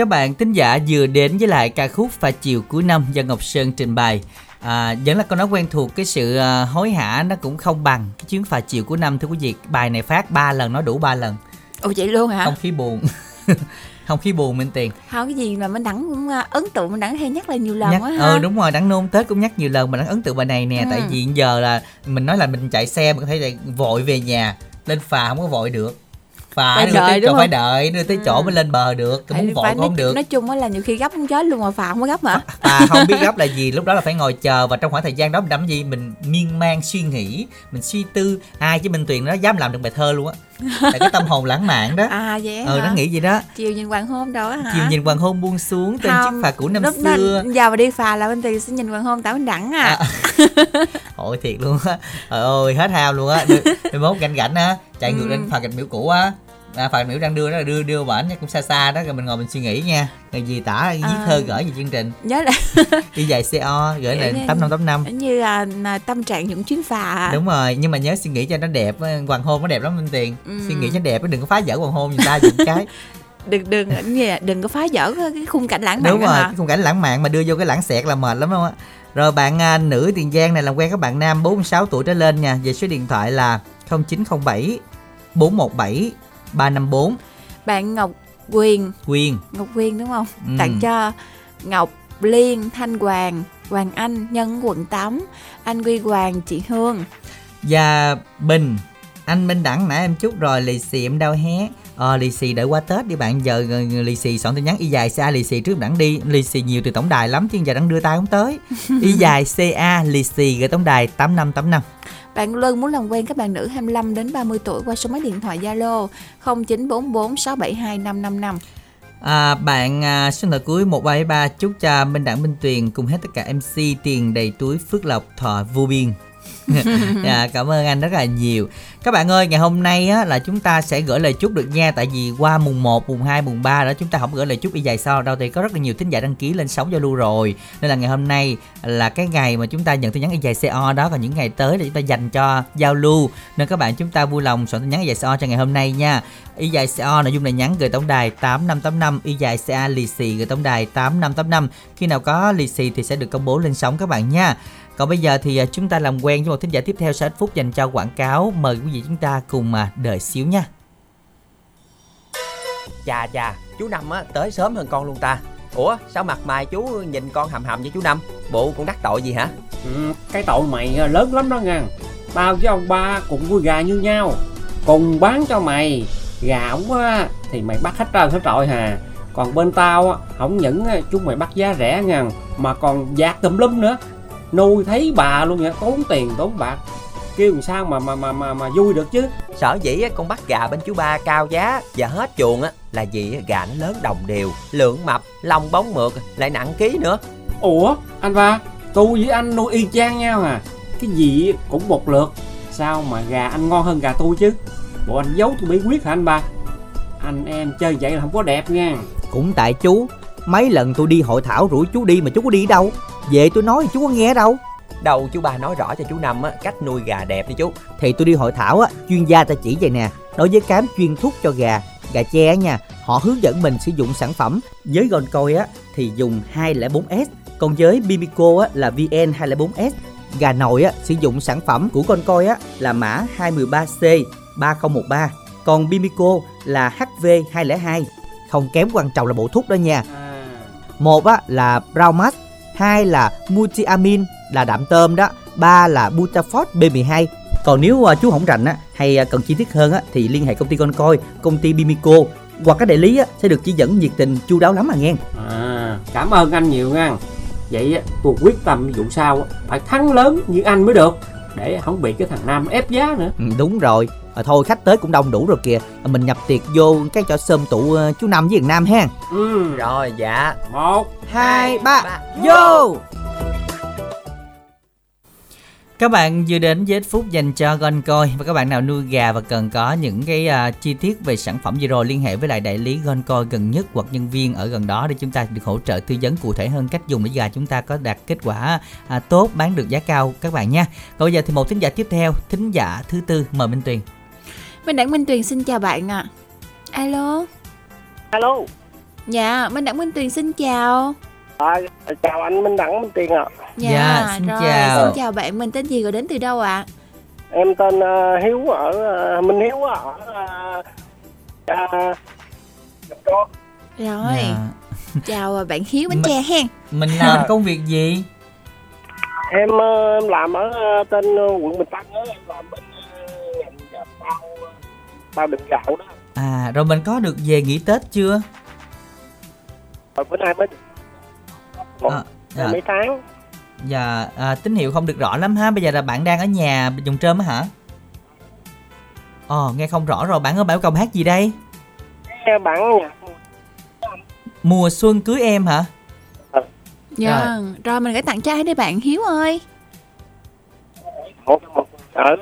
Các bạn thính giả vừa đến với lại ca khúc Pha chiều cuối năm do Ngọc Sơn trình bày. À, vẫn là câu nói quen thuộc cái sự à, hối hả nó cũng không bằng cái chuyến phà chiều cuối năm thưa quý vị. Bài này phát 3 lần nó đủ 3 lần. Ồ vậy luôn hả? Không khí buồn. Không khí buồn minh tiền. Không cái gì mà mình đẳng cũng à, ấn tượng mình đẳng hay nhắc lại nhiều lần nhắc quá ha. ờ đúng rồi đắng nôn tết cũng nhắc nhiều lần mà đắng ấn tượng bài này nè. Ừ. tại vì giờ là mình nói là mình chạy xe mình có thể là vội về nhà lên phà không có vội được Phải đưa đợi đúng chỗ phải không? đợi đưa tới chỗ Ừ. mới lên bờ được Phải- muốn vội phải cũng không nói, được nói chung á là nhiều khi gấp muốn chết luôn mà phà không có gấp hả à không biết gấp là gì lúc đó là phải ngồi chờ và trong khoảng thời gian đó mình làm gì mình miên man suy nghĩ mình suy tư ai chứ minh tuyền nó dám làm được bài thơ luôn á là cái tâm hồn lãng mạn đó. À vậy ờ hả nó nghĩ gì đó. Chiều nhìn hoàng hôn á hả? Chiều nhìn hoàng hôn buông xuống trên Không, chiếc phà cũ năm lúc xưa. đó giờ mà đi phà là bên tiền sẽ nhìn hoàng hôn mình đẳng à, À. Ôi thiệt luôn á. Trời ơi hết hao luôn á. Mốt ganh gảnh á. Chạy ngược Ừ. lên phà gạch miễu cũ á à, gạch miễu đang đưa đó là đưa đưa bển cũng xa xa đó rồi mình ngồi mình suy nghĩ nha. Rồi gì tả viết À. thơ gửi về chương trình. Nhớ là đi dài CO gửi lại tám năm tám năm. như là, tâm trạng những chuyến phà à. đúng rồi nhưng mà nhớ suy nghĩ cho nó đẹp á, hoàng hôn nó đẹp lắm minh tiền. Ừ. suy nghĩ cho đẹp đừng có phá vỡ hoàng hôn người ta dùng cái. Đừng đừng đừng có phá vỡ cái khung cảnh lãng mạn đúng rồi cái khung cảnh lãng mạn mà đưa vô cái lãng xẹt là mệt lắm không á. Rồi bạn à, nữ tiền giang này làm quen các bạn nam 46 tuổi trở lên nha. Về số điện thoại là 0907 417 354 bạn Ngọc Quyền. Quyên Ngọc Quyên đúng không? Ừ. tặng cho Ngọc Liên, Thanh Hoàng, Hoàng Anh, Nhân quận 8, anh Quy Hoàng, chị Hương. Và Bình. Anh Minh Đẳng nãy em chút rồi lì xì em đau hé. Ờ lì xì đợi qua tết đi bạn giờ lì xì soạn tin nhắn. Y dài ca lì xì trước đẳng đi. Lì xì nhiều từ tổng đài lắm chứ giờ đẳng đưa tay không tới. Y dài ca lì xì gửi tổng đài tám năm tám năm bạn Luân muốn làm quen các bạn nữ 25 đến 30 tuổi qua số máy điện thoại Zalo 0944 672 555. À, bạn à, số điện cuối 173 chúc cho Minh Đảng Minh Tuyền cùng hết tất cả MC tiền đầy túi phước lộc thọ vô biên. dạ, cảm ơn anh rất là nhiều. Các bạn ơi ngày hôm nay á, là chúng ta sẽ gửi lời chúc được nha. Tại vì qua mùng 1, mùng 2, mùng 3 đó chúng ta không gửi lời chúc y dài sau. Đâu thì có rất là nhiều thính giả đăng ký lên sóng giao lưu rồi. Nên là ngày hôm nay là cái ngày mà chúng ta nhận tin nhắn y dài CO đó. Còn những ngày tới là chúng ta dành cho giao lưu nên các bạn chúng ta vui lòng soạn tin nhắn y dài CO cho ngày hôm nay nha. Y dài CO nội dung này nhắn gửi tổng đài 8585 y dài CA lì xì gửi tổng đài 8585 khi nào có lì xì thì sẽ được công bố lên sóng các bạn nha còn bây giờ thì à, chúng ta làm quen với một thính giả tiếp theo sau ít phút dành cho quảng cáo. Mời quý vị chúng ta cùng à, đợi xíu nha. Chà chà, chú Năm á tới sớm hơn con luôn ta. Ủa, sao mặt mày chú nhìn con hầm hầm với chú Năm? Bộ con đắc tội gì hả? Ừ, cái tội mày à, lớn lắm đó nha Tao với ông ba cùng nuôi gà như nhau Cùng bán cho mày Gà ổng á thì mày bắt hết trơn hết trọi hà Còn bên tao á Không những chúng mày bắt giá rẻ nha Mà còn dạt tùm lum nữa Nuôi thấy bà luôn nha Tốn tiền tốn bạc. Kêu làm sao mà mà mà mà, mà vui được chứ? Sở dĩ á, con bắt gà bên chú ba cao giá và hết chuồng á là vì gà nó lớn đồng đều, lượng mập, lông bóng mượt, lại nặng ký nữa. Ủa anh ba Tôi với anh nuôi y chang nhau à? Cái gì cũng một lượt Sao mà gà anh ngon hơn gà tôi chứ? Bộ anh giấu tôi bí quyết hả anh ba? Anh em chơi vậy là không có đẹp nha. Cũng tại chú, mấy lần tôi đi hội thảo rủ chú đi mà chú có đi đâu. Về tôi nói chú có nghe đâu. Đầu chú ba nói rõ cho chú Năm á cách nuôi gà đẹp đi chú. Thì tôi đi hội thảo á, chuyên gia ta chỉ vậy nè. Đối với cám chuyên thuốc cho gà, gà á nha, họ hướng dẫn mình sử dụng sản phẩm. Với Goncoi á thì dùng 204S, còn với Bimico á là VN204S. Gà nội á sử dụng sản phẩm của Goncoi á là mã 213C 3013, còn Bimico là HV202. Không kém quan trọng là bộ thuốc đó nha. Một á là Braumax, hai là Multiamin là đạm tôm đó, ba là Butafort B12. Còn nếu à, chú không rành á hay à, cần chi tiết hơn á thì liên hệ công ty Concoi, công ty Bimico hoặc các đại lý á sẽ được chỉ dẫn nhiệt tình chu đáo lắm à nghe. à, Cảm ơn anh nhiều nha Vậy á, tôi quyết tâm vụ sau á, Phải thắng lớn như anh mới được Để không bị cái thằng Nam ép giá nữa Ừ, đúng rồi. À, thôi khách tới cũng đông đủ rồi kìa. À, mình nhập tiệc vô cái chỗ sơm tụ à, chú Năm với thằng Nam ha. ừ, Rồi dạ. Một hai ba vô các bạn vừa đến với phút dành cho Goncoi và các bạn nào nuôi gà và cần có những cái à, chi tiết về sản phẩm gì rồi liên hệ với lại đại lý Goncoi gần nhất hoặc nhân viên ở gần đó để chúng ta được hỗ trợ tư vấn cụ thể hơn cách dùng để gà chúng ta có đạt kết quả à, tốt bán được giá cao các bạn nha. Còn bây giờ thì một thính giả tiếp theo, thính giả thứ tư mời Minh Tuyền. Minh Đẳng Minh Tuyền xin chào bạn ạ. Alo. alo Dạ, Minh Đẳng Minh Tuyền xin chào. à, chào anh minh đẳng minh tiền ạ Dạ, Dạ, xin rồi, chào. xin chào bạn, mình tên gì rồi đến từ đâu ạ? em tên ờ, hiếu ở ờ, minh hiếu ở uh, uh, Rồi, Dạ. chào bạn Hiếu Bánh Tre hen. Mình làm công việc gì? em ờ, em làm ở ờ, tên quận bình tân á em làm bên bao đựng gạo đó À rồi mình có được về nghỉ Tết chưa? rồi bữa nay mới một À, dạ. mấy tháng Dạ à, tín hiệu không được rõ lắm ha Bây giờ là bạn đang ở nhà dùng trơm á hả Ồ nghe không rõ rồi Bạn ơi Bảo Công hát gì đây nghe bản nhạc Mùa xuân cưới em hả Dạ, rồi. mình gửi tặng trai đi bạn Hiếu ơi. một một ở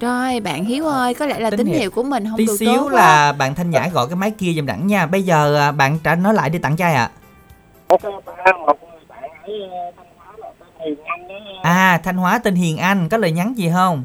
Rồi, bạn Hiếu ơi, có lẽ là Tín tín hiệu- của mình không Tí được xíu tốt là bạn Thanh Nhã gọi cái máy kia giùm đẳng nha. Bây giờ à, bạn trả nói lại đi tặng trai ạ. Một ba một người bạn ở ờ, thanh hóa là tên hiền anh đó À Thanh Hóa tên Hiền Anh Có lời nhắn gì không?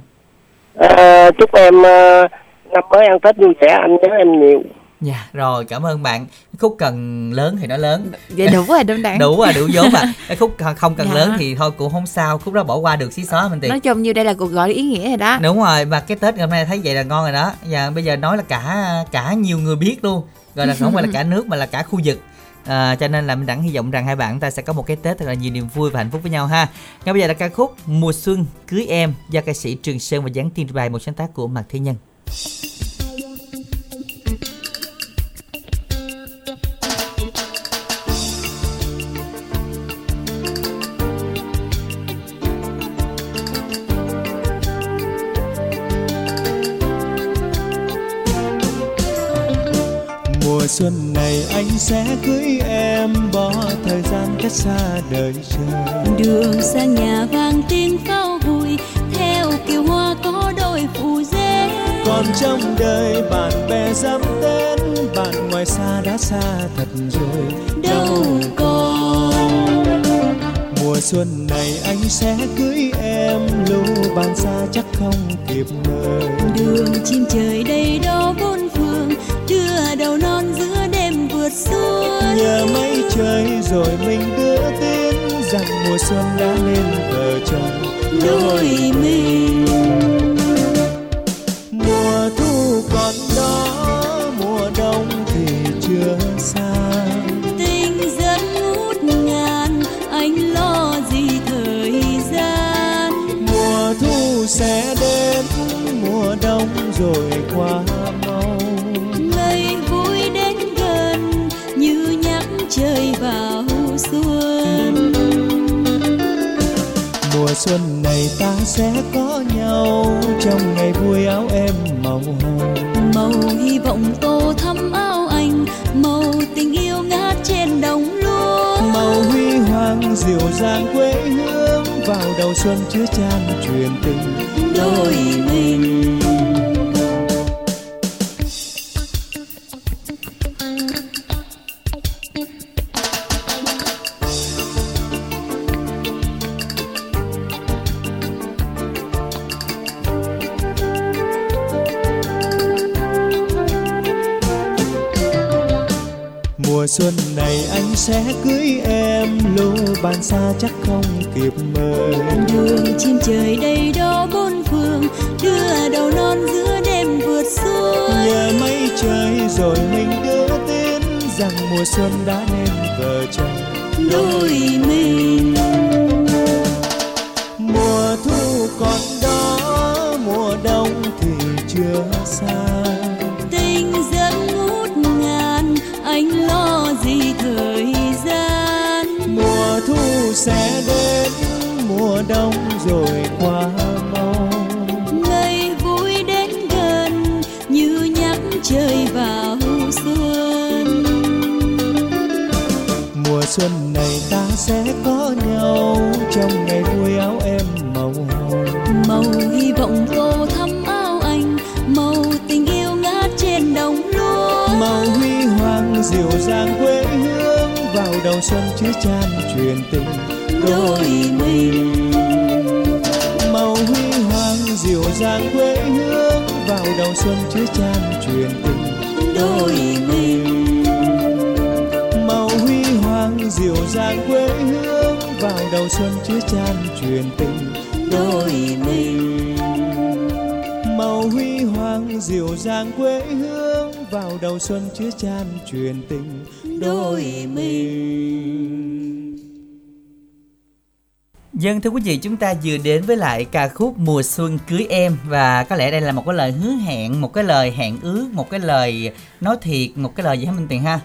Ờ, chúc em ờ, năm mới ăn tết vui vẻ. Anh nhớ em nhiều Dạ rồi cảm ơn bạn. Khúc cần lớn thì nó lớn. Vậy đủ rồi Đông Đẳng. Đủ à đủ vốn mà. Cái khúc không cần Dạ. lớn thì thôi cũng không sao. Khúc đó bỏ qua được xí xóa mình tiền Nói chung như đây là cuộc gọi ý nghĩa rồi đó. đúng rồi và cái tết hôm nay thấy vậy là ngon rồi đó. Và bây giờ nói là cả cả nhiều người biết luôn. Gọi là không phải là cả nước mà là cả khu vực. À, cho nên là mình đẳng hy vọng rằng hai bạn ta sẽ có một cái tết thật là nhiều niềm vui và hạnh phúc với nhau ha. Ngay bây giờ là ca khúc mùa xuân cưới em do ca sĩ trường sơn và giáng tiên bài một sáng tác của mạc thế nhân mùa xuân này anh sẽ cưới em bỏ thời gian cách xa đời trời. Đường sang nhà vang tiếng pháo vui theo kiều hoa có đôi phù dê. Còn trong đời bạn bè dám đến bạn ngoài xa đã xa thật rồi. Đâu còn? Mùa xuân này anh sẽ cưới em lũ bạn xa chắc không kịp mời đường chim trời đầy đó đầu non giữa đêm vượt xuân. Nhờ mây trời rồi mình đưa tin rằng mùa xuân đã lên vợ chồng đôi mình. mùa thu còn đó mùa đông thì chưa xa tình dân ngút ngàn anh lo gì thời gian? Mùa thu sẽ đến mùa đông rồi qua sẽ có nhau trong ngày vui áo em màu hồng. Màu hy vọng tô thắm áo anh màu tình yêu ngát trên đồng lúa. Màu huy hoàng dịu dàng quê hương vào đầu xuân chứa chan truyền tình. Đôi mình xa chắc không kịp mời. Đường chim trời đầy đó bốn phương đưa đầu non giữa đêm vượt xuân nhờ mây trời rồi mình đưa tin rằng mùa xuân đã nên vợ chồng đôi mình xuân chứa chan truyền tình đôi mình màu huy hoàng dịu dàng quê hương vào đầu xuân chứa chan truyền tình đôi mình màu huy hoàng dịu dàng quê hương vào đầu xuân chứa chan truyền tình đôi mình màu huy hoàng dịu dàng quê hương vào đầu xuân chứa chan truyền tình đôi mình. Dân thưa quý vị, chúng ta vừa đến với lại ca khúc Mùa Xuân Cưới Em Và có lẽ đây là một cái lời hứa hẹn, một cái lời hẹn ước, một cái lời nói thiệt, một cái lời gì hả Minh Tiền ha?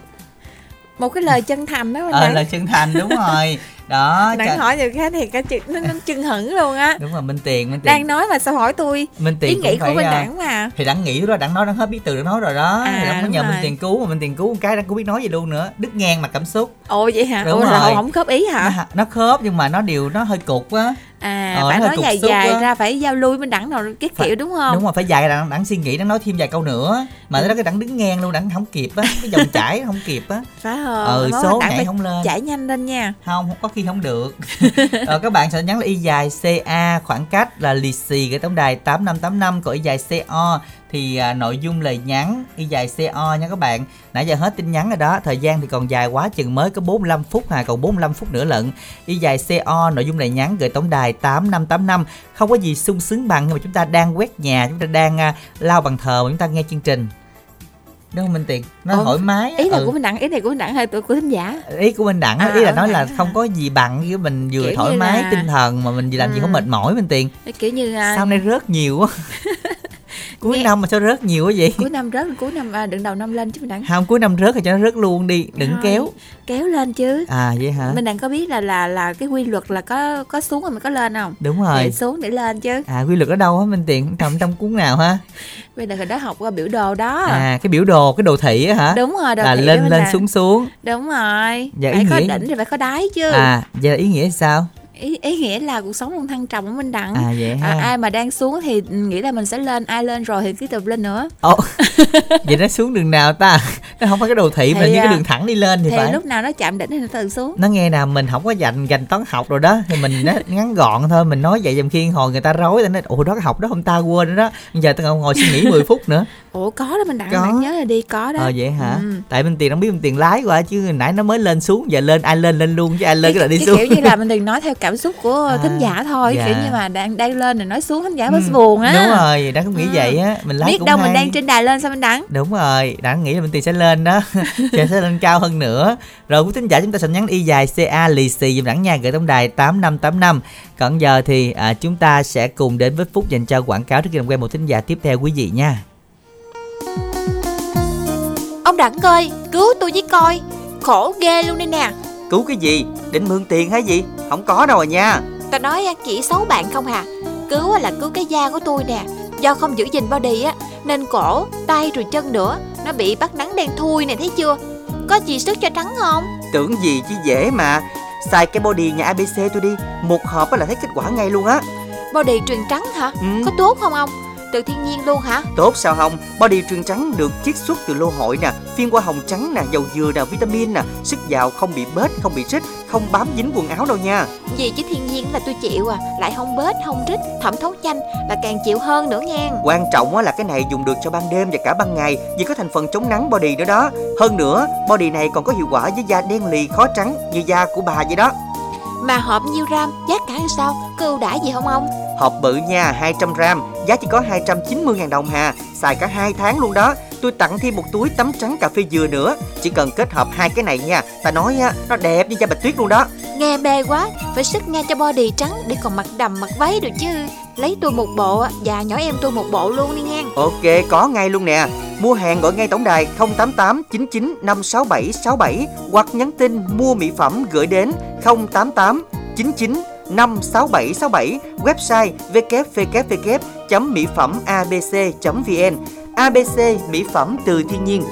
một cái lời chân thành đó Ờ, bạn lời chân thành đúng rồi Đó, đang hỏi nhiều cái thì cái chữ nó, nó chưng hửng luôn á. Đúng rồi Minh Tiền, Minh Tiền. Đang nói mà sao hỏi tôi? Minh Tiền ý nghĩ phải, của bên à, đảng mà. thì đặng nghĩ đó đặng nói đặng hết biết từ đặng nói rồi đó. À, thì đặng có nhờ rồi. mình tiền cứu mà mình tiền cứu một cái đặng cũng biết nói gì luôn nữa. Đứt ngang mà cảm xúc. Ồ vậy hả? Đúng ồ rồi. rồi không khớp ý hả? Nó, nó khớp nhưng mà nó điều nó hơi cục á à Ờ, phải nó nói dài dài á. ra phải giao lưu bên đẳng nào cái Phải- kiểu đúng không? đúng rồi phải dài đặng đặng suy nghĩ đặng nói thêm vài câu nữa. Mà đó cái đặng đứng ngang luôn đặng không kịp á cái dòng chảy không kịp á. Phải không ừ Nói số nhảy không lên. chảy nhanh lên nha. Không có khi không được. Ờ, các bạn sẽ nhắn là y dài ca khoảng cách là lì xì gửi tổng đài 8585 còn y dài co thì à, nội dung lời nhắn y dài co nha các bạn. Nãy giờ hết tin nhắn rồi đó. Thời gian thì còn dài quá chừng mới có 45 phút hà còn 45 phút nữa lận. Y dài co nội dung lời nhắn gửi tổng đài 8585 không có gì sung sướng bằng khi mà chúng ta đang quét nhà chúng ta đang à, lau bàn thờ mà chúng ta nghe chương trình. Đúng không minh tiền? Nó Ồ, thoải mái ý là Ừ. của mình đẳng ý này của mình đẳng hay của thính giả? Ý của mình đẳng á, À, ý là ừ, nói là à. không có gì bằng với mình vừa Kiểu thoải mái là- tinh thần mà mình làm gì Ừ. không mệt mỏi mình tiền. Kiểu như à, sao nay rớt nhiều quá cuối Nghe- năm mà sao rớt nhiều quá vậy? Cuối năm rớt cuối năm à, đừng đầu năm lên chứ mình đẳng không cuối năm rớt thì cho nó rớt luôn đi đừng Thôi. kéo. kéo lên chứ. À vậy hả? Mình đặng có biết là là là cái quy luật là có có xuống rồi mình có lên không? Đúng để rồi xuống để lên chứ. À quy luật ở đâu á minh tiền? Trong trong cuốn nào ha? Bây giờ hồi đó học qua biểu đồ đó. À cái biểu đồ cái đồ thị á hả? Đúng rồi đồ là thị lên lên là- xuống xuống. Đúng rồi. Dạ, phải ý có nghĩa- đỉnh thì phải có đáy chứ. À vậy là ý nghĩa sao ý, ý nghĩa là cuộc sống luôn thăng trầm của mình đặng. À vậy ha. à, ai mà đang xuống thì nghĩ là mình sẽ lên ai lên rồi thì tiếp tục lên nữa. Ồ, vậy nó xuống đường nào ta? Nó không phải cái đồ thị mà như cái à, đường thẳng đi lên thì, thì phải. lúc nào nó chạm đỉnh thì nó tự xuống. Nó nghe nào mình không có dành dành toán học rồi đó thì mình nó ngắn gọn thôi mình nói vậy dùm khi hồi người ta rối ta nói ủa đó cái học đó không ta quên đó. Giờ tao ngồi suy nghĩ 10 phút nữa ủa có đó mình đặng Có. bạn nhớ là đi có đó ờ vậy hả Ừ. tại bên tiền không biết bên tiền lái qua chứ nãy nó mới lên xuống giờ lên ai lên lên luôn chứ ai lên cái là đi cái xuống kiểu như là mình đừng nói theo cảm xúc của À, thính giả thôi dạ. kiểu như mà đang đang lên rồi nói xuống thính giả Ừ, mới buồn á đúng rồi đã cũng nghĩ Ừ. vậy á mình lái biết đâu mình hay. đang trên đài lên sao mình đắng đúng rồi đã nghĩ là bên tiền sẽ lên đó sẽ sẽ lên cao hơn nữa rồi quý thính giả chúng ta sẽ nhắn y dài ca lì xì dùm đẳng nha gửi tổng đài tám năm tám năm còn giờ thì à, chúng ta sẽ cùng đến với phút dành cho quảng cáo trước khi làm quen một thính giả tiếp theo quý vị nha Ông Đẳng ơi, cứu tôi với coi. Khổ ghê luôn đây nè. Cứu cái gì? Định mượn tiền hay gì? Không có đâu rồi nha. Ta nói chỉ xấu bạn không hà Cứu là cứu cái da của tôi nè. Do không giữ gìn body á Nên cổ, tay rồi chân nữa Nó bị bắt nắng đen thui này thấy chưa? Có gì sức cho trắng không? Tưởng gì chứ dễ mà. Xài cái body nhà abc tôi đi. Một hộp là thấy kết quả ngay luôn á. Body truyền trắng hả? Ừ. Có tốt không ông Từ thiên nhiên luôn hả Tốt sao không? Body truyền trắng được chiết xuất từ lô hội nè, phiên hoa hồng trắng nè, dầu dừa nè, vitamin nè, sức giàu không bị bết, không bị rít, không bám dính quần áo đâu nha. Gì chứ thiên nhiên là tôi chịu à Lại không bết, không rít, thẩm thấu nhanh Là càng chịu hơn nữa nha Quan trọng á là cái này dùng được cho ban đêm và cả ban ngày vì có thành phần chống nắng body nữa đó. Hơn nữa, body này còn có hiệu quả với da đen lì khó trắng như da của bà vậy đó. Mà hộp nhiêu gram, giá cả làm sao Có ưu đãi gì không ông Hộp bự nha, 200 gram, giá chỉ có 290.000 đồng hà, xài cả 2 tháng luôn đó. Tôi tặng thêm một túi tắm trắng cà phê dừa nữa, chỉ cần kết hợp hai cái này nha. Ta nói á, nó đẹp như da bạch tuyết luôn đó. Nghe mê quá, phải sức nha cho body trắng để còn mặc đầm mặc váy được chứ. Lấy tôi một bộ và nhỏ em tôi một bộ luôn đi nha. Ok, có ngay luôn nè. Mua hàng gọi ngay tổng đài 088 99 567 67 hoặc nhắn tin mua mỹ phẩm gửi đến 088 99 56767 website www.mỹ phẩm abc.vn ABC mỹ phẩm từ thiên nhiên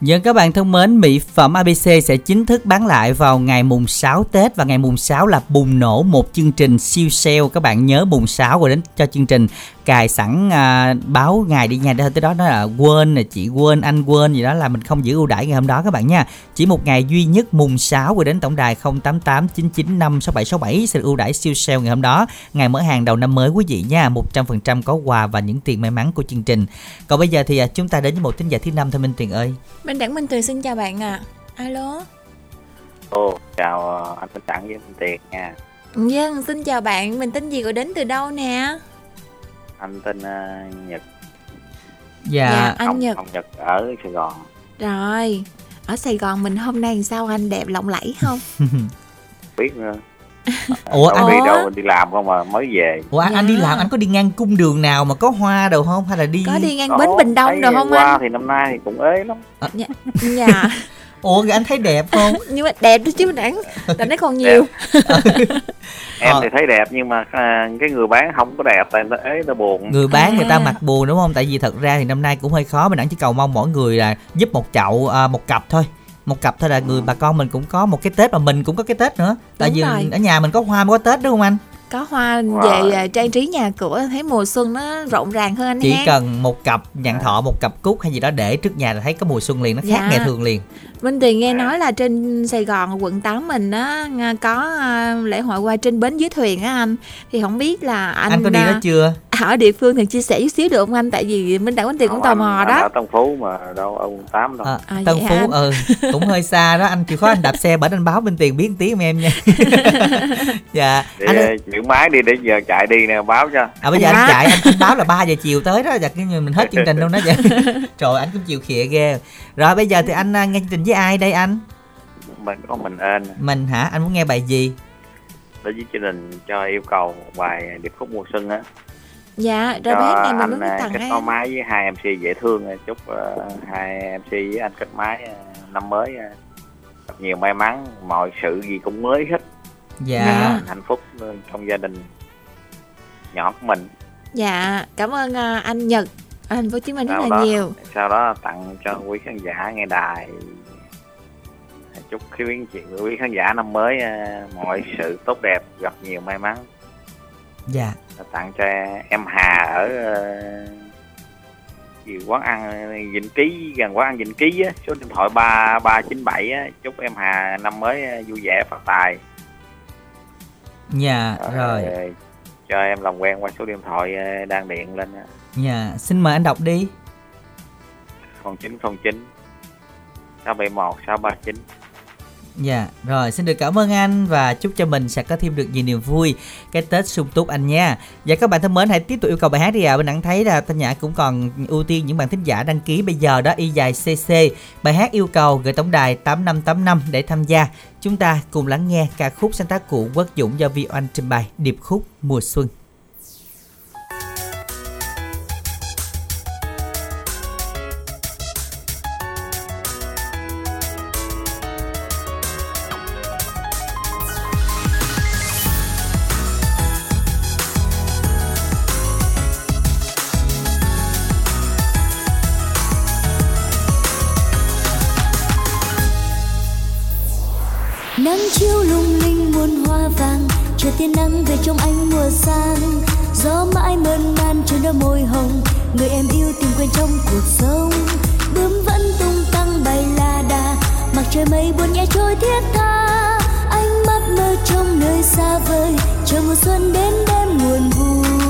Dân các bạn thân mến, mỹ phẩm ABC sẽ chính thức bán lại vào ngày mùng 6 Tết và ngày mùng 6 là bùng nổ một chương trình siêu sale. Các bạn nhớ mùng 6 rồi đến cho chương trình cài sẵn à, báo ngày đi nha. Để tới đó nó là quên, là chị quên, anh quên gì đó là mình không giữ ưu đãi ngày hôm đó các bạn nha. Chỉ một ngày duy nhất mùng 6 rồi đến tổng đài 088 995 6767 sẽ ưu đãi siêu sale ngày hôm đó. Ngày mở hàng đầu năm mới quý vị nha. 100% có quà và những tiền may mắn của chương trình. Còn bây giờ thì à, chúng ta đến với một thính giả thứ năm thôi Minh Tuyền ơi. Minh Đẳng Minh Tuyền xin chào bạn ạ Alo Ồ, chào anh Minh Đẳng với anh Tiền nha. Dân xin chào bạn Mình tên gì gọi đến từ đâu nè Anh tên ờ, Nhật, Dạ, Dạ, anh Nhật Hồng Nhật ở Sài Gòn. Rồi Ở Sài Gòn mình hôm nay sao anh đẹp lộng lẫy không Biết nữa. Ủa đâu anh đi đâu đi làm không mà mới về. Ủa anh, anh đi làm anh có đi ngang cung đường nào mà có hoa đâu không hay là đi Có đi ngang Ồ, bến Bình Đông rồi không qua anh thì năm nay thì cũng ế lắm. Dạ, dạ. Ủa rồi anh thấy đẹp không? Nhưng mà đẹp đó chứ Minh Đẳng Tại nó còn nhiều Em Ờ. thì thấy đẹp nhưng mà à, cái người bán không có đẹp tại nó ế nó buồn. Người bán người ta À. mặt buồn đúng không? Tại vì thật ra thì năm nay cũng hơi khó mình đang chỉ cầu mong mỗi người là giúp một chậu à, một cặp thôi. Một cặp thôi là người bà con mình cũng có một cái Tết mà mình cũng có cái Tết nữa. Tại Đúng vì rồi. ở nhà mình có hoa mới có Tết đúng không anh? Có hoa Wow. về à, trang trí nhà cửa Thấy mùa xuân nó rộn ràng hơn anh Chỉ ha cần một cặp nhạn thọ, một cặp cúc hay gì đó để trước nhà là thấy có mùa xuân liền nó khác Dạ. ngày thường liền. Minh Tuyền nghe nói là trên Sài Gòn quận 8 mình á nga- có à, lễ hội hoa trên bến dưới thuyền á anh thì không biết là anh Anh, có đi à, đó chưa? Ở địa phương thì chia sẻ chút xíu được không anh? Tại vì minh đẳng bánh tiền cũng tò mò anh, đó. anh ở Tân Phú mà đâu ở quận 8 đâu. À, À, Tân vậy Phú anh? ừ cũng hơi xa đó anh. Chịu khó anh đạp xe bển anh báo bên tiền biết tí em em nha. Dạ để anh giữ máy đi để giờ chạy đi nè báo cho. À bây giờ Dạ. anh chạy anh, anh báo là 3 giờ chiều tới đó. Dạ cái mình hết chương trình luôn đó dạ. Trời anh cũng chịu khịa ghê. Rồi bây giờ thì anh à, nghe chương trình với ai đây anh? Mình có mình ên mình hả? Anh muốn nghe bài gì? Để với chương trình cho yêu cầu bài điệp khúc mùa xuân á dạ rồi bé này mình anh muốn à, tặng nối anh máy với hai MC dễ thương à. chúc ờ, hai MC với anh kết máy à, năm mới à, gặp nhiều may mắn mọi sự gì cũng mới hết. Dạ. Dạ. hạnh phúc ờ, trong gia đình nhỏ của mình. Dạ cảm ơn à, anh nhật ở thành phố hồ chí minh rất là đó nhiều. sau đó tặng cho quý khán giả nghe đài. Chúc quý chị quý khán giả năm mới à, mọi sự tốt đẹp gặp nhiều may mắn dạ. Tặng cho em Hà ở ờ, gì quán ăn Vĩnh Ký gần quán ăn Vĩnh Ký á, số điện thoại ba ba chín bảy chúc em Hà năm mới ờ, vui vẻ phát tài. Dạ rồi. Ờ, cho em làm quen qua số điện thoại đang điện lên dạ xin mời anh đọc đi. 0909 671 639 Dạ, rồi xin được cảm ơn anh và chúc cho mình sẽ có thêm được nhiều niềm vui cái Tết sung túc anh nha. Và các bạn thân mến hãy tiếp tục yêu cầu bài hát đi ạ. Bên Đẳng thấy là Thanh Nhã cũng còn ưu tiên những bạn thính giả đăng ký bây giờ đó y dài CC. Bài hát yêu cầu gửi tổng đài 8585 để tham gia. Chúng ta cùng lắng nghe ca khúc sáng tác của Quốc Dũng do Vi Oanh trình bày điệp khúc mùa xuân. Tia nắng về trong ánh mùa sang. Gió mãi mơn man trên đôi môi hồng. Người em yêu tìm quên trong cuộc sống. Bướm vẫn tung tăng bay la đà. Mặc trời mây buồn nhẹ trôi thiết tha. Ánh mắt mơ trong nơi xa vời. Chờ mùa xuân đến đêm nguồn vui.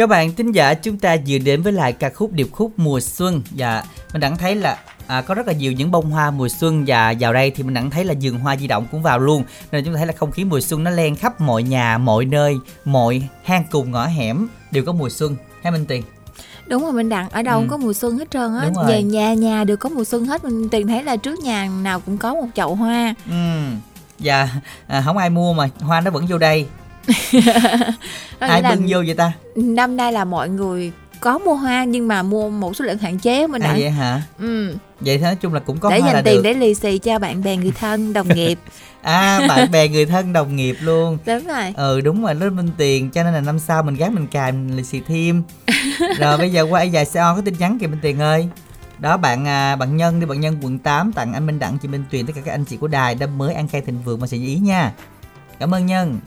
Các bạn thính giả chúng ta vừa đến với lại ca khúc điệp khúc mùa xuân. Và mình đẳng thấy là à, có rất là nhiều những bông hoa mùa xuân và vào đây thì mình đẳng thấy là vườn hoa di động cũng vào luôn. Nên chúng ta thấy là không khí mùa xuân nó len khắp mọi nhà mọi nơi mọi hang cùng ngõ hẻm đều có mùa xuân. Hay Minh Tiền đúng rồi mình đặng ở đâu Ừ. cũng có mùa xuân hết trơn á. Về nhà nhà đều có mùa xuân hết. Mình tìm thấy là trước nhà nào cũng có một chậu hoa. Ừ. và à, không ai mua mà hoa nó vẫn vô đây ai bưng vô vậy ta? Năm nay là mọi người có mua hoa nhưng mà mua một số lượng hạn chế mình à, vậy hả? Ừ. vậy thì nói chung là cũng có để hoa dành tiền được. để lì xì cho bạn bè người thân đồng nghiệp. À bạn bè người thân đồng nghiệp luôn. Đúng rồi. Ừ đúng rồi lớp minh tiền cho nên là năm sau mình gắn mình cài mình lì xì thêm. Rồi bây giờ qua dài xe on có tin nhắn kìa minh tiền ơi. Đó bạn à, bạn nhân đi bạn nhân quận 8 tặng anh minh đặng chị minh tuyền tất cả các anh chị của đài đâm mới ăn khai thịnh vượng mà như ý nha. Cảm ơn nhân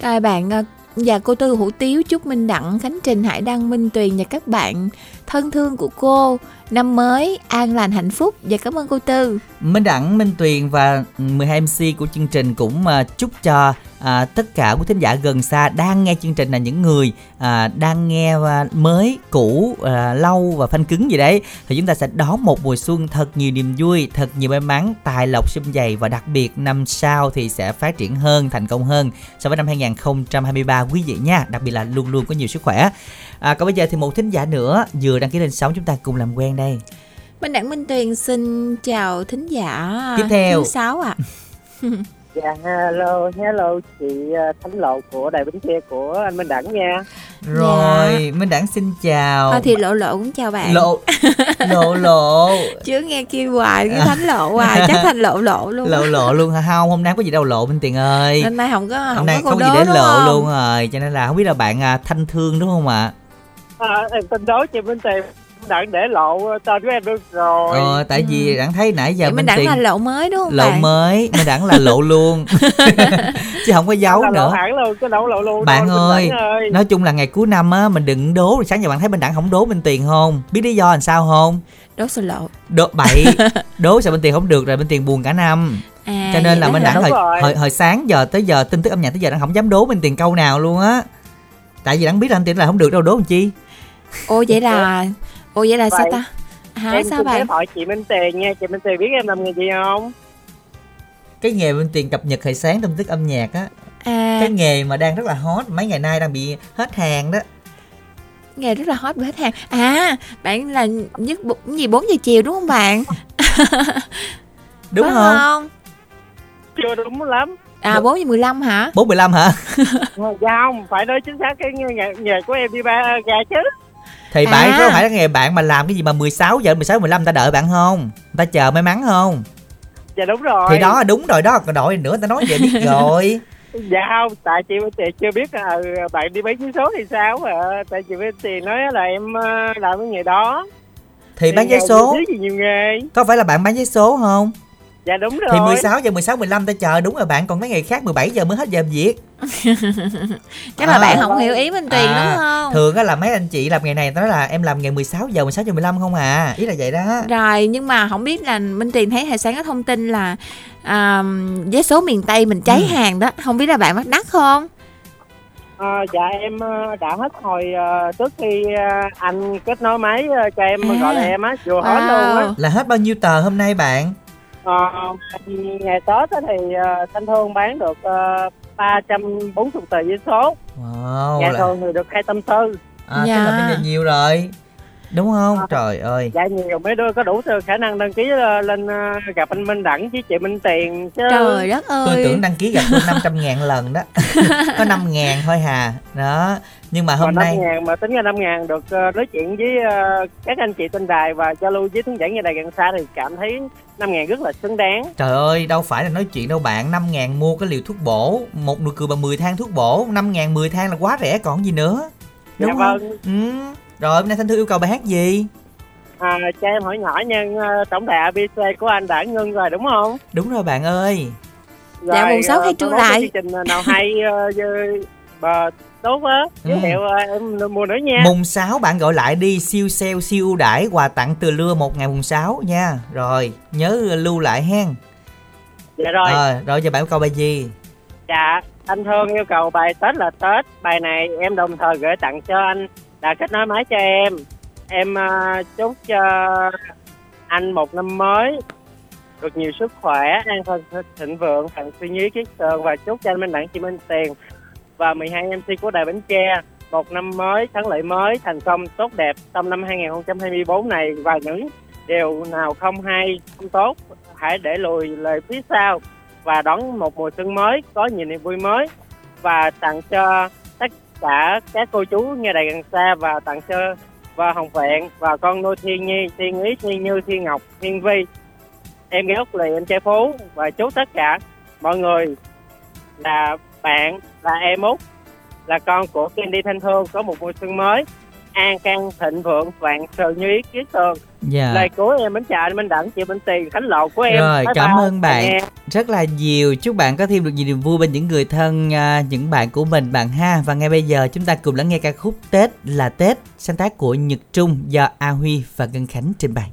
rồi bạn và cô Tư Hủ Tiếu chúc Minh Đặng, Khánh Trình, Hải Đăng, Minh Tuyền và các bạn thân thương của cô năm mới an lành hạnh phúc và cảm ơn cô Tư. Minh Đẳng, Minh Tuyền và 12 MC của chương trình cũng à, chúc cho à, tất cả quý thính giả gần xa đang nghe chương trình là những người à, đang nghe à, mới, cũ, à, lâu và phanh cứng gì đấy thì chúng ta sẽ đón một mùa xuân thật nhiều niềm vui, thật nhiều may mắn, tài lộc sum dày và đặc biệt năm sau thì sẽ phát triển hơn, thành công hơn so với năm 2023 quý vị nha, đặc biệt là luôn luôn có nhiều sức khỏe. À, còn bây giờ thì một thính giả nữa vừa đăng ký lên sóng chúng ta cùng làm quen đây. Minh Đặng Minh Tuyền xin chào thính giả Tiếp theo. thứ sáu ạ. Dạ hello, hello chị ờ, Thánh Lộ của Đài Bến Tre của anh Minh Đẳng nha. Rồi, Minh Đẳng xin chào. Thôi thì lộ lộ cũng chào bạn. lộ lộ lộ Chứ nghe kêu hoài cái thánh lộ hoài chắc thành lộ lộ luôn. lộ lộ luôn hả không hôm nay không có gì đâu lộ Minh Tiền ơi Hôm nay không có hôm không nay có không có gì để lộ không? luôn rồi cho nên là không biết là bạn à, thanh thương đúng không ạ À, em tin đố chị Minh Tiền Đặng để lộ tên của em được rồi. ờ tại vì đẳng thấy nãy giờ Vậy Minh Minh Đặng Tiền là lộ mới đúng không lộ bạn? mới Minh Đẳng là lộ luôn chứ không có giấu Là nữa hẳn luôn, cái lộ lộ luôn. bạn thôi, ơi, ơi. nói chung là ngày cuối năm á mình đừng đố rồi sáng giờ bạn thấy Minh Đẳng không đố Minh Tiền không biết lý do làm sao không Đố sợ lộ. đố bậy đố sao Minh Tiền không được rồi Minh Tiền buồn cả năm À, cho nên là Minh hả? hồi, hồi hồi sáng giờ tới giờ tin tức âm nhạc tới giờ đang không dám đố Minh Tiền câu nào luôn á tại vì Đẳng biết là anh Tiền là không được đâu đố làm chi Ô vậy là Ồ vậy là sao Vậy, ta? Hả em sao bạn? phép hỏi chị Minh Tiền nha, chị Minh Tiền biết em làm nghề gì không? cái nghề Minh Tiền cập nhật hồi sáng tin tức âm nhạc á À cái nghề mà đang rất là hot mấy ngày nay đang bị hết hàng đó nghề rất là hot với khách hàng. À bạn là nhất gì 4 giờ chiều đúng không bạn? đúng Phải không không? Chưa đúng lắm. À 4 giờ 15 hả? bốn mười lăm hả Dạ không, phải nói chính xác cái nghề, nghề của em đi ba gà chứ. Thì À. bạn có phải là nghề bạn mà làm cái gì mà 16 giờ 16 15 người ta đợi bạn không người ta chờ may mắn không Dạ đúng rồi. thì đó đúng rồi đó còn đội nữa ta nói vậy biết rồi Dạ không, tại chị Tiền chưa biết là bạn đi bán vé số thì sao à. Tại chị Minh Tiền nói là em ờ, làm cái nghề đó. thì bán vé số gì nhiều nghề. có phải là bạn bán vé số không Dạ đúng rồi. thì 16 giờ 16 15 ta chờ đúng rồi bạn còn mấy ngày khác 17 giờ mới hết giờ làm việc Chắc là À. bạn không hiểu ý Minh Tiền À, đúng không? thường á là mấy anh chị làm nghề này nói là em làm nghề 16 giờ 16 giờ 15 không à ý là vậy đó Rồi nhưng mà không biết là Minh Tiền thấy hồi sáng có thông tin là à, vé số miền Tây mình cháy Ừ. hàng đó, không biết là bạn bắt đắt không? Ờ, dạ em ờ, đã hết hồi ờ, trước khi ờ, anh kết nối máy ờ, cho em À. gọi là em á vừa hết luôn á là hết bao nhiêu tờ hôm nay bạn Ờ, ngày Tết á thì ờ, Thanh Thương bán được uh, 340 tờ giấy số. Wow ngày là, thường thì được 240 à, tức Dạ. là bây giờ nhiều rồi. Đúng không? Trời ơi. Dạ nhiều mấy đứa có đủ khả năng đăng ký ờ, lên ờ, gặp anh Minh Đẳng với chị Minh Tiền chứ. Trời đất ơi. tôi tưởng đăng ký gặp tôi 500 ngàn lần đó. Có 5 ngàn thôi hà. Đó nhưng mà Mà hôm 5 nay ngàn mà tính ra 5 ngàn được ờ, nói chuyện với ờ, các anh chị trên đài và giao lưu với thính giả nghe đài gần xa thì cảm thấy 5 ngàn rất là xứng đáng Trời ơi, đâu phải là nói chuyện đâu bạn 5 ngàn mua cái liều thuốc bổ Một nụ cười bằng 10 thang thuốc bổ 5 ngàn 10 thang là quá rẻ còn gì nữa Đúng dạ không? vâng Ừ. Rồi, hôm nay Thanh Thư yêu cầu bài hát gì? à, cho em hỏi nhỏ nha ờ, tổng đài ABC của anh đã ngưng rồi đúng không Đúng rồi bạn ơi Dạ, mùng sáu ờ, khai có trương cái lại. chương trình nào hay ờ, với- tốt á giới Ừ. thiệu ờ, em mua nữa nha. Mùng 6 bạn gọi lại đi Siêu sale, siêu ưu đãi Quà tặng từ lưa một ngày mùng 6 nha. Rồi, nhớ lưu lại hen. Dạ rồi. Ờ, Rồi giờ bạn yêu cầu bài gì? dạ anh thương yêu cầu bài tết là tết. Bài này em đồng thời gửi tặng cho anh. Đã kết nối máy cho em. Em à, chúc cho anh một năm mới được nhiều sức khỏe an thân thịnh vượng thằng suy nghĩ kiết tường và chúc cho anh Minh Đẳng chị Minh Tiền và 12 MC của Đài Bến Tre. Một năm mới thắng lợi mới thành công tốt đẹp trong năm 2024 này. Và những điều nào không hay không tốt hãy để lùi lời phía sau và đón một mùa xuân mới có nhiều niềm vui mới. Và tặng cho tất cả các cô chú nghe đài gần xa và tặng cho và Hồng Vẹn và con nuôi Thiên Nhi, Thiên Ý, Thiên Như, Thiên Ngọc, Thiên Vi. Em gái Úc Lì, em trai Phú và chúc tất cả. Mọi người là bạn, là em Út, là con của Candy Thanh Thương có một mùa xuân mới an khang thịnh vượng vạn sự như ý kiến tường Dạ. lời cuối em chào anh Minh Đẳng chị Minh Tiền Khánh Lộ của em Rồi, Bye cảm bye. ơn bạn Nghe. rất là nhiều. Chúc bạn có thêm được nhiều niềm vui bên những người thân, à, những bạn của mình bạn ha. Và ngay bây giờ chúng ta cùng lắng nghe ca khúc Tết là Tết sáng tác của Nhật Trung do A Huy và Ngân Khánh trình bày.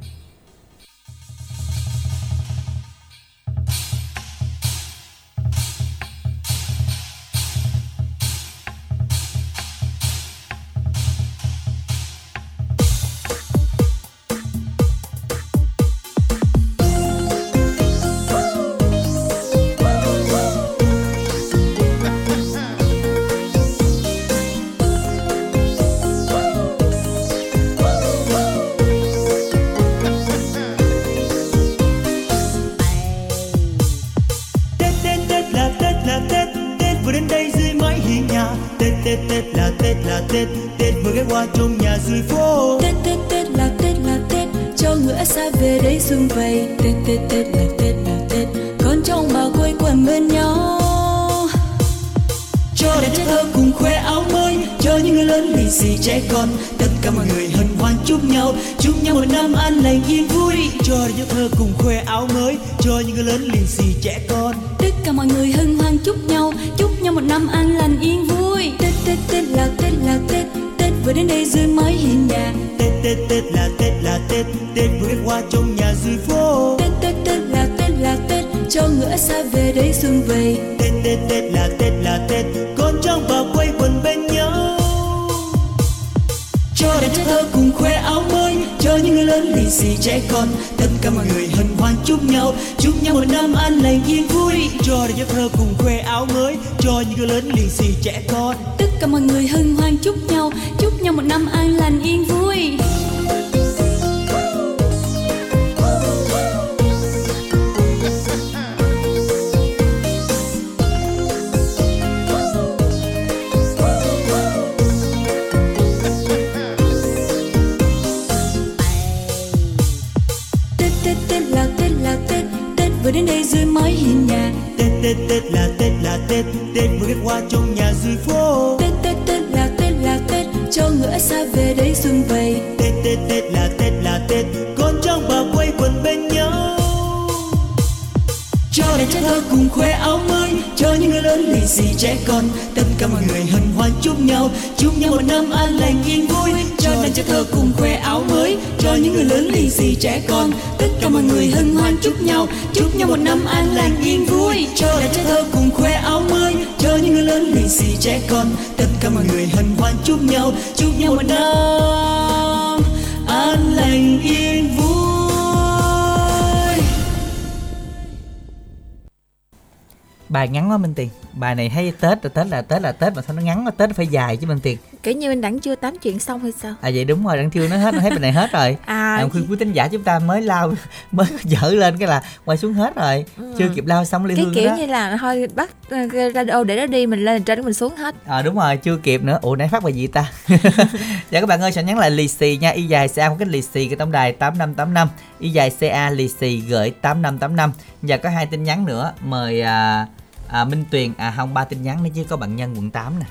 Tất cả mọi người hân hoan chúc nhau chúc nhau một năm an lành, yên vui. Cho nên cho thơ cùng khoe áo mới, cho những người lớn lì xì trẻ con. Tất cả mọi người hân hoan chúc nhau chúc nhau một năm an lành, yên vui. Cho nên cho thơ cùng khoe áo mới, cho những người lớn lì xì trẻ con. Tất cả mọi người hân hoan chúc nhau chúc nhau một năm an lành, yên vui. Bài ngắn quá Minh Tiền. Bài này thấy Tết là Tết là Tết là Tết mà sao nó ngắn quá Tết nó phải dài chứ Minh Tiền. kiểu như mình đẳng chưa tám chuyện xong hay sao À vậy đúng rồi, đang chưa nói hết, nó hết bài này hết rồi. À, à khuyên quý tính giả chúng ta mới lao mới dở lên cái là quay xuống hết rồi. Ừ. Chưa kịp lao xong ly cái hương kiểu đó. như là thôi bắt ờ, radio để nó đi mình lên trên mình xuống hết À đúng rồi, chưa kịp nữa. Ủa nãy phát bài gì ta? dạ các bạn ơi, sẽ nhắn lại lì xì nha. Y dài CA có cái lì xì cái tổng đài 8585. Y dài CA lì xì gửi 8585. Và có hai tin nhắn nữa. Mời à, à, Minh Tuyền à không ba tin nhắn nữa chứ có bạn nhân quận 8 nè.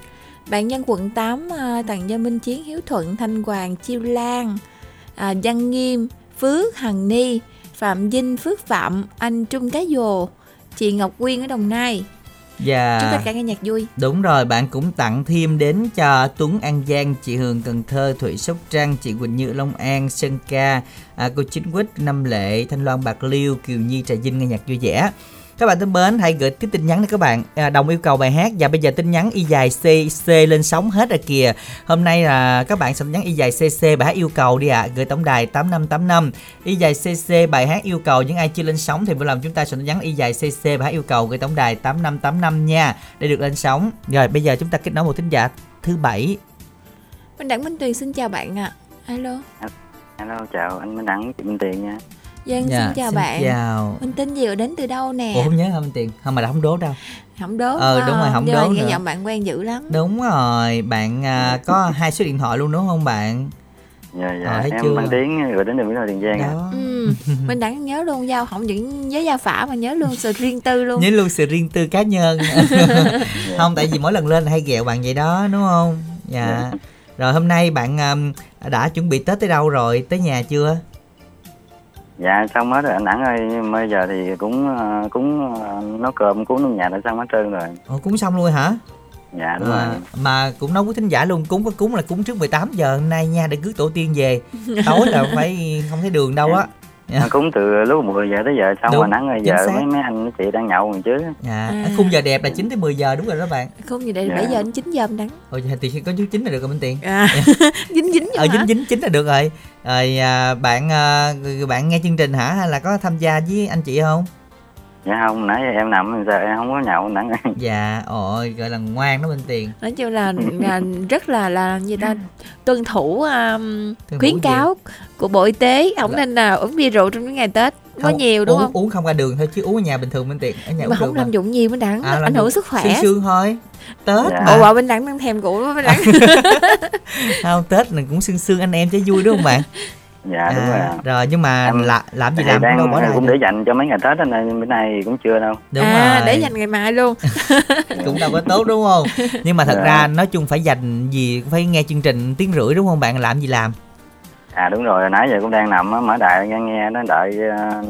bạn nhân quận 8 à, tặng cho Minh Chiến Hiếu Thuận Thanh Hoàng Chiêu Lan à, Văn Nghiêm Phước Hằng Ni Phạm Vinh Phước Phạm anh Trung Cái Dồ chị Ngọc Quyên ở Đồng Nai Và chúc tất cả nghe nhạc vui Đúng rồi, bạn cũng tặng thêm đến cho Tuấn An Giang, chị Hường Cần Thơ, Thủy Sóc Trăng, chị Quỳnh Như Long An, Sơn Ca, à, cô Chính Quýt, Năm Lệ, Thanh Loan Bạc Liêu, Kiều Nhi Trà Vinh nghe nhạc vui vẻ. Các bạn thân mến hãy gửi cái tin nhắn này các bạn. À, đồng yêu cầu bài hát. Và bây giờ tin nhắn y dài cc lên sóng hết rồi kìa. Hôm nay là các bạn sẽ nhắn y dài cc bài hát yêu cầu đi ạ. Gửi tổng đài 8585 y dài cc bài hát yêu cầu những ai chưa lên sóng thì vui lòng chúng ta sẽ nhắn y dài cc bài hát yêu cầu gửi tổng đài 8585 nha để được lên sóng. Rồi bây giờ chúng ta kết nối một thính giả thứ bảy. Minh Đẳng Minh Tuyền xin chào bạn ạ. Alo. Alo, chào anh Minh Đẳng, chị Minh Tiền nha. Dân Dạ, xin chào xin bạn. chào. Minh tin gì đến từ đâu nè? Ủa không nhớ Minh Tiền không mà đã không đố đâu Không đố. Ờ, đúng rồi, không đố nghe giọng bạn quen dữ lắm. đúng rồi bạn à, có hai số điện thoại luôn đúng không bạn Dạ, dạ, thấy em chưa? mang tiếng gửi đến từ Mỹ Tho Tiền Giang ạ. đó Ừ. Minh Đẳng nhớ luôn giao không những nhớ giao phả mà nhớ luôn sự riêng tư luôn. nhớ luôn sự riêng tư cá nhân không tại vì mỗi lần lên hay ghẹo bạn vậy đó đúng không dạ rồi hôm nay bạn um, đã chuẩn bị tết tới đâu rồi tới nhà chưa Dạ, xong hết rồi anh Đẳng ơi, bây giờ thì cũng ờ, cũng ờ, nấu cơm, cúng trong nhà đã xong hết trơn rồi. Ồ, cúng xong luôn hả Dạ, đúng à, rồi. mà cũng nấu với thính giả luôn cúng có cúng là cúng trước 18 giờ hôm nay nha để rước tổ tiên về tối là phải không thấy đường đâu á Mà Cúng từ lúc 10 giờ tới giờ xong Đúng, rồi ơi, chính giờ xác. mấy mấy anh mấy chị đang nhậu rồi chứ. dạ À. khung giờ đẹp là 9 tới 10 giờ đúng rồi đó bạn Không gì đây Dạ. 7 giờ đến 9 giờ Minh Đẳng. Ôi thì có chú chín là được rồi Minh Tiền À, dính dính ở vô dính dính chính là được rồi rồi à, bạn à, bạn nghe chương trình hả hay là có tham gia với anh chị không Dạ không, nãy giờ em nằm giờ em không có nhậu ơi. dạ ôi gọi là ngoan đó Minh Tiền. Nói chung là, là rất là là gì ta? Tuân thủ um, khuyến gì? cáo của bộ y tế. Không nên là uống bia rượu trong những ngày tết. Có Không, nhiều đúng uống, không? uống không ra đường thôi chứ uống ở nhà bình thường Minh Tiền ở nhà mà uống không làm dụng nhiều mới đắng À, ảnh hưởng sức khỏe. sương sương thôi. Tết Dạ. mà. Ồ bà bên đắng đang thèm của bên đắng không tết mình cũng sương sương anh em cho vui đúng không bạn Dạ, đúng rồi. à, rồi nhưng mà Em- là, làm gì Thì làm? Cũng đâu đang bỏ ra cũng để dành cho mấy ngày Tết nên bữa nay cũng chưa đâu. đúng à rồi. để dành ngày mai luôn. Cũng đâu có tốt đúng không? Nhưng mà thật Dạ. ra nói chung phải dành gì cũng phải nghe chương trình tiếng rưỡi đúng không bạn? Làm gì làm? À đúng rồi, nãy giờ cũng đang nằm á, mở đài nghe nghe nó đợi ờ,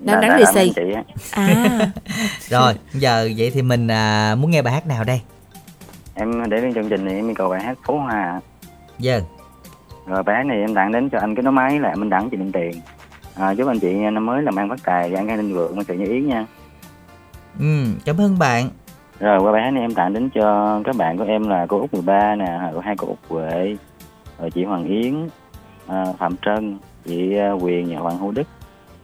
Đang đánh lì xì. à. Rồi giờ vậy thì mình à, muốn nghe bài hát nào đây? Em để đến chương trình này em yêu cầu bài hát Phố Hoa. Dạ Rồi hát này em tặng đến cho anh cái nối máy là Minh Đẳng chị Minh Tiền. À, chúc anh chị năm mới làm ăn phát tài và ăn khai linh vượng sự như ý nha. ừ cảm ơn bạn Rồi qua hát này em tặng đến cho các bạn của em là cô Út 13 nè, rồi hai cô Út Huệ, rồi chị Hoàng Yến, à, Phạm Trân, chị à, Quyền nhà Hoàng Hữu Đức,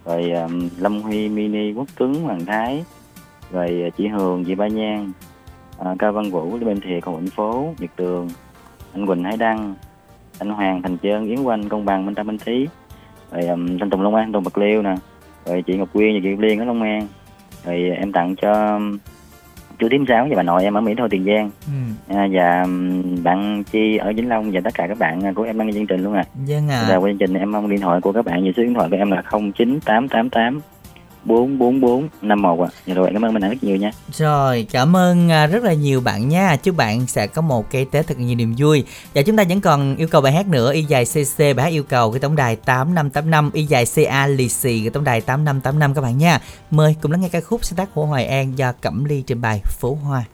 rồi à, Lâm Huy, Mini, Quốc Tuấn, Hoàng Thái, rồi à, chị Hường, chị Ba Nhan, à, Cao Văn Vũ, bên Thiệt, Cầu Vĩnh Phố, Nhật Tường, anh Quỳnh Hải Đăng, anh Hoàng Thành Trơn, Yến Quanh, Công Bằng, Minh Tâm Minh Thí, rồi um, Thanh Tùng Long An, Tùng Bạc Liêu nè, rồi chị Ngọc Quyên và chị Liên ở Long An, rồi em tặng cho um, chú Tím Sáu và bà nội em ở Mỹ Tho Tiền Giang. Ừ. à, và um, bạn Chi ở Vĩnh Long và tất cả các bạn của em đang nghe chương trình luôn à. vâng à qua chương trình em mong điện thoại của các bạn như số điện thoại của em là 09888 444 51 ạ. Dạ rồi cảm ơn mình rất nhiều nha. Rồi, cảm ơn à, rất là nhiều bạn nha. Chúc bạn sẽ có một cái Tết thật nhiều niềm vui. Và chúng ta vẫn còn yêu cầu bài hát nữa, y dài CC bài hát yêu cầu cái tổng đài 8585, y dài CA lì xì cái tổng đài 8585 các bạn nha. Mời cùng lắng nghe ca khúc sáng tác của Hoài An do Cẩm Ly trình bày Phố Hoa.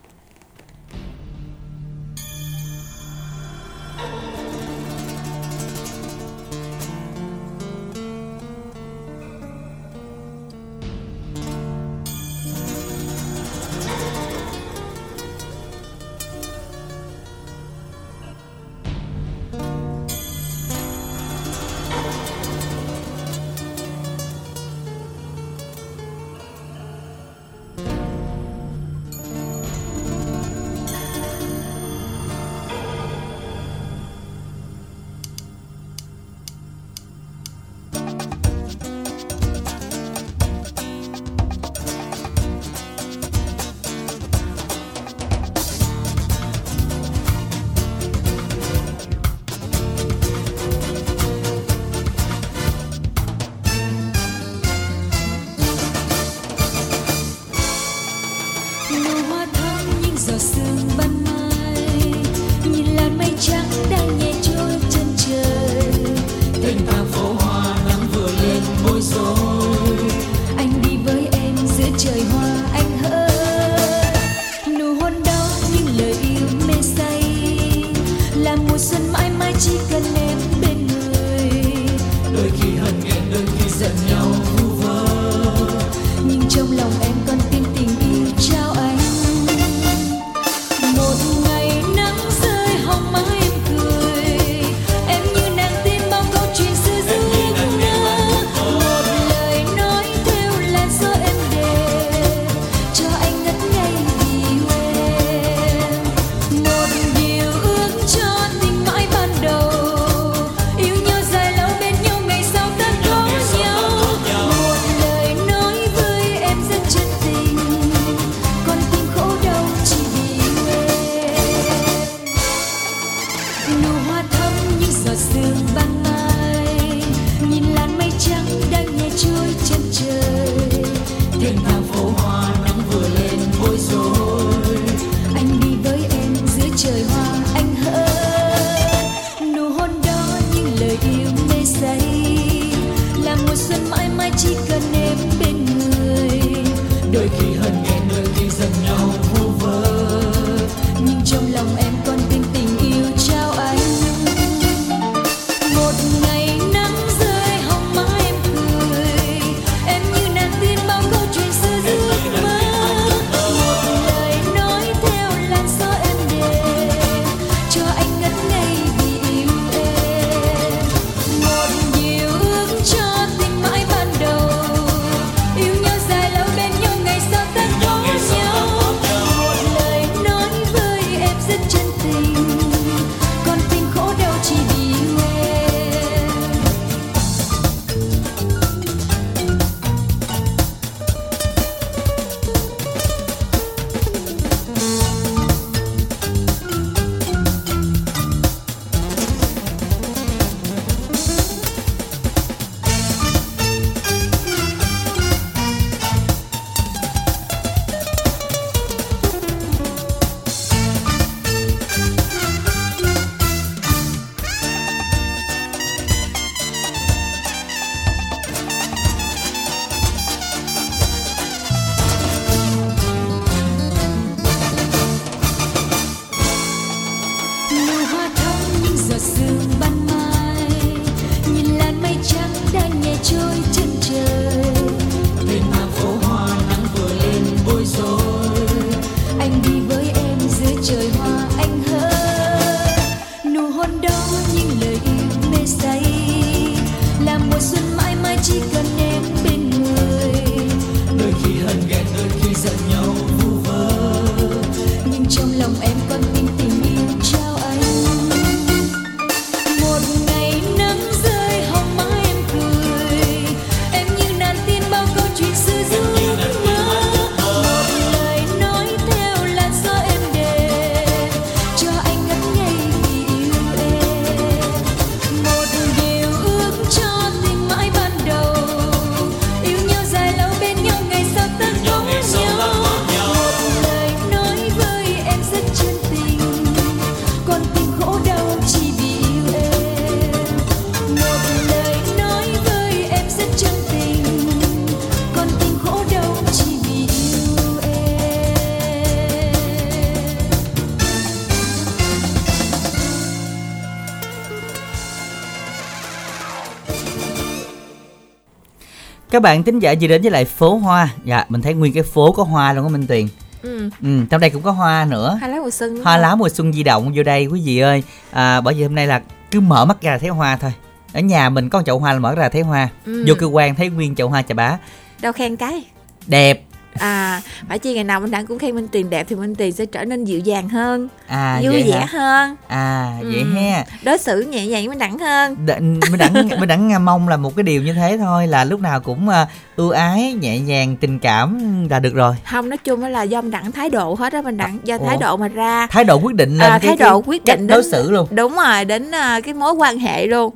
Các bạn tính giả gì đến với lại phố hoa? Dạ mình thấy nguyên cái phố có hoa luôn á minh tuyền. Ừ. ừ trong đây cũng có hoa nữa. Hai lá mùa xuân. Hoa lá mùa xuân di động vô đây quý vị ơi. À, bởi vì hôm nay là cứ mở mắt ra thấy hoa thôi. Ở nhà mình có chậu hoa là mở ra thấy hoa. Ừ. vô cơ quan thấy nguyên chậu hoa chà bá. Đâu khen cái. Đẹp. À phải chi ngày nào minh đẳng cũng khen minh tiền đẹp thì minh tiền sẽ trở nên dịu dàng hơn à vui vậy vẻ hả? hơn à vậy Ừ. ha đối xử nhẹ nhàng với minh đẳng hơn Đ- mình đẳng mình đẳng mong là một cái điều như thế thôi là lúc nào cũng à, ưu ái nhẹ nhàng tình cảm là được rồi không nói chung là do minh đẳng thái độ hết á minh đẳng do Ủa? thái độ mà ra thái độ quyết định lên à, cái, thái độ quyết định đối xử luôn đúng rồi đến à, cái mối quan hệ luôn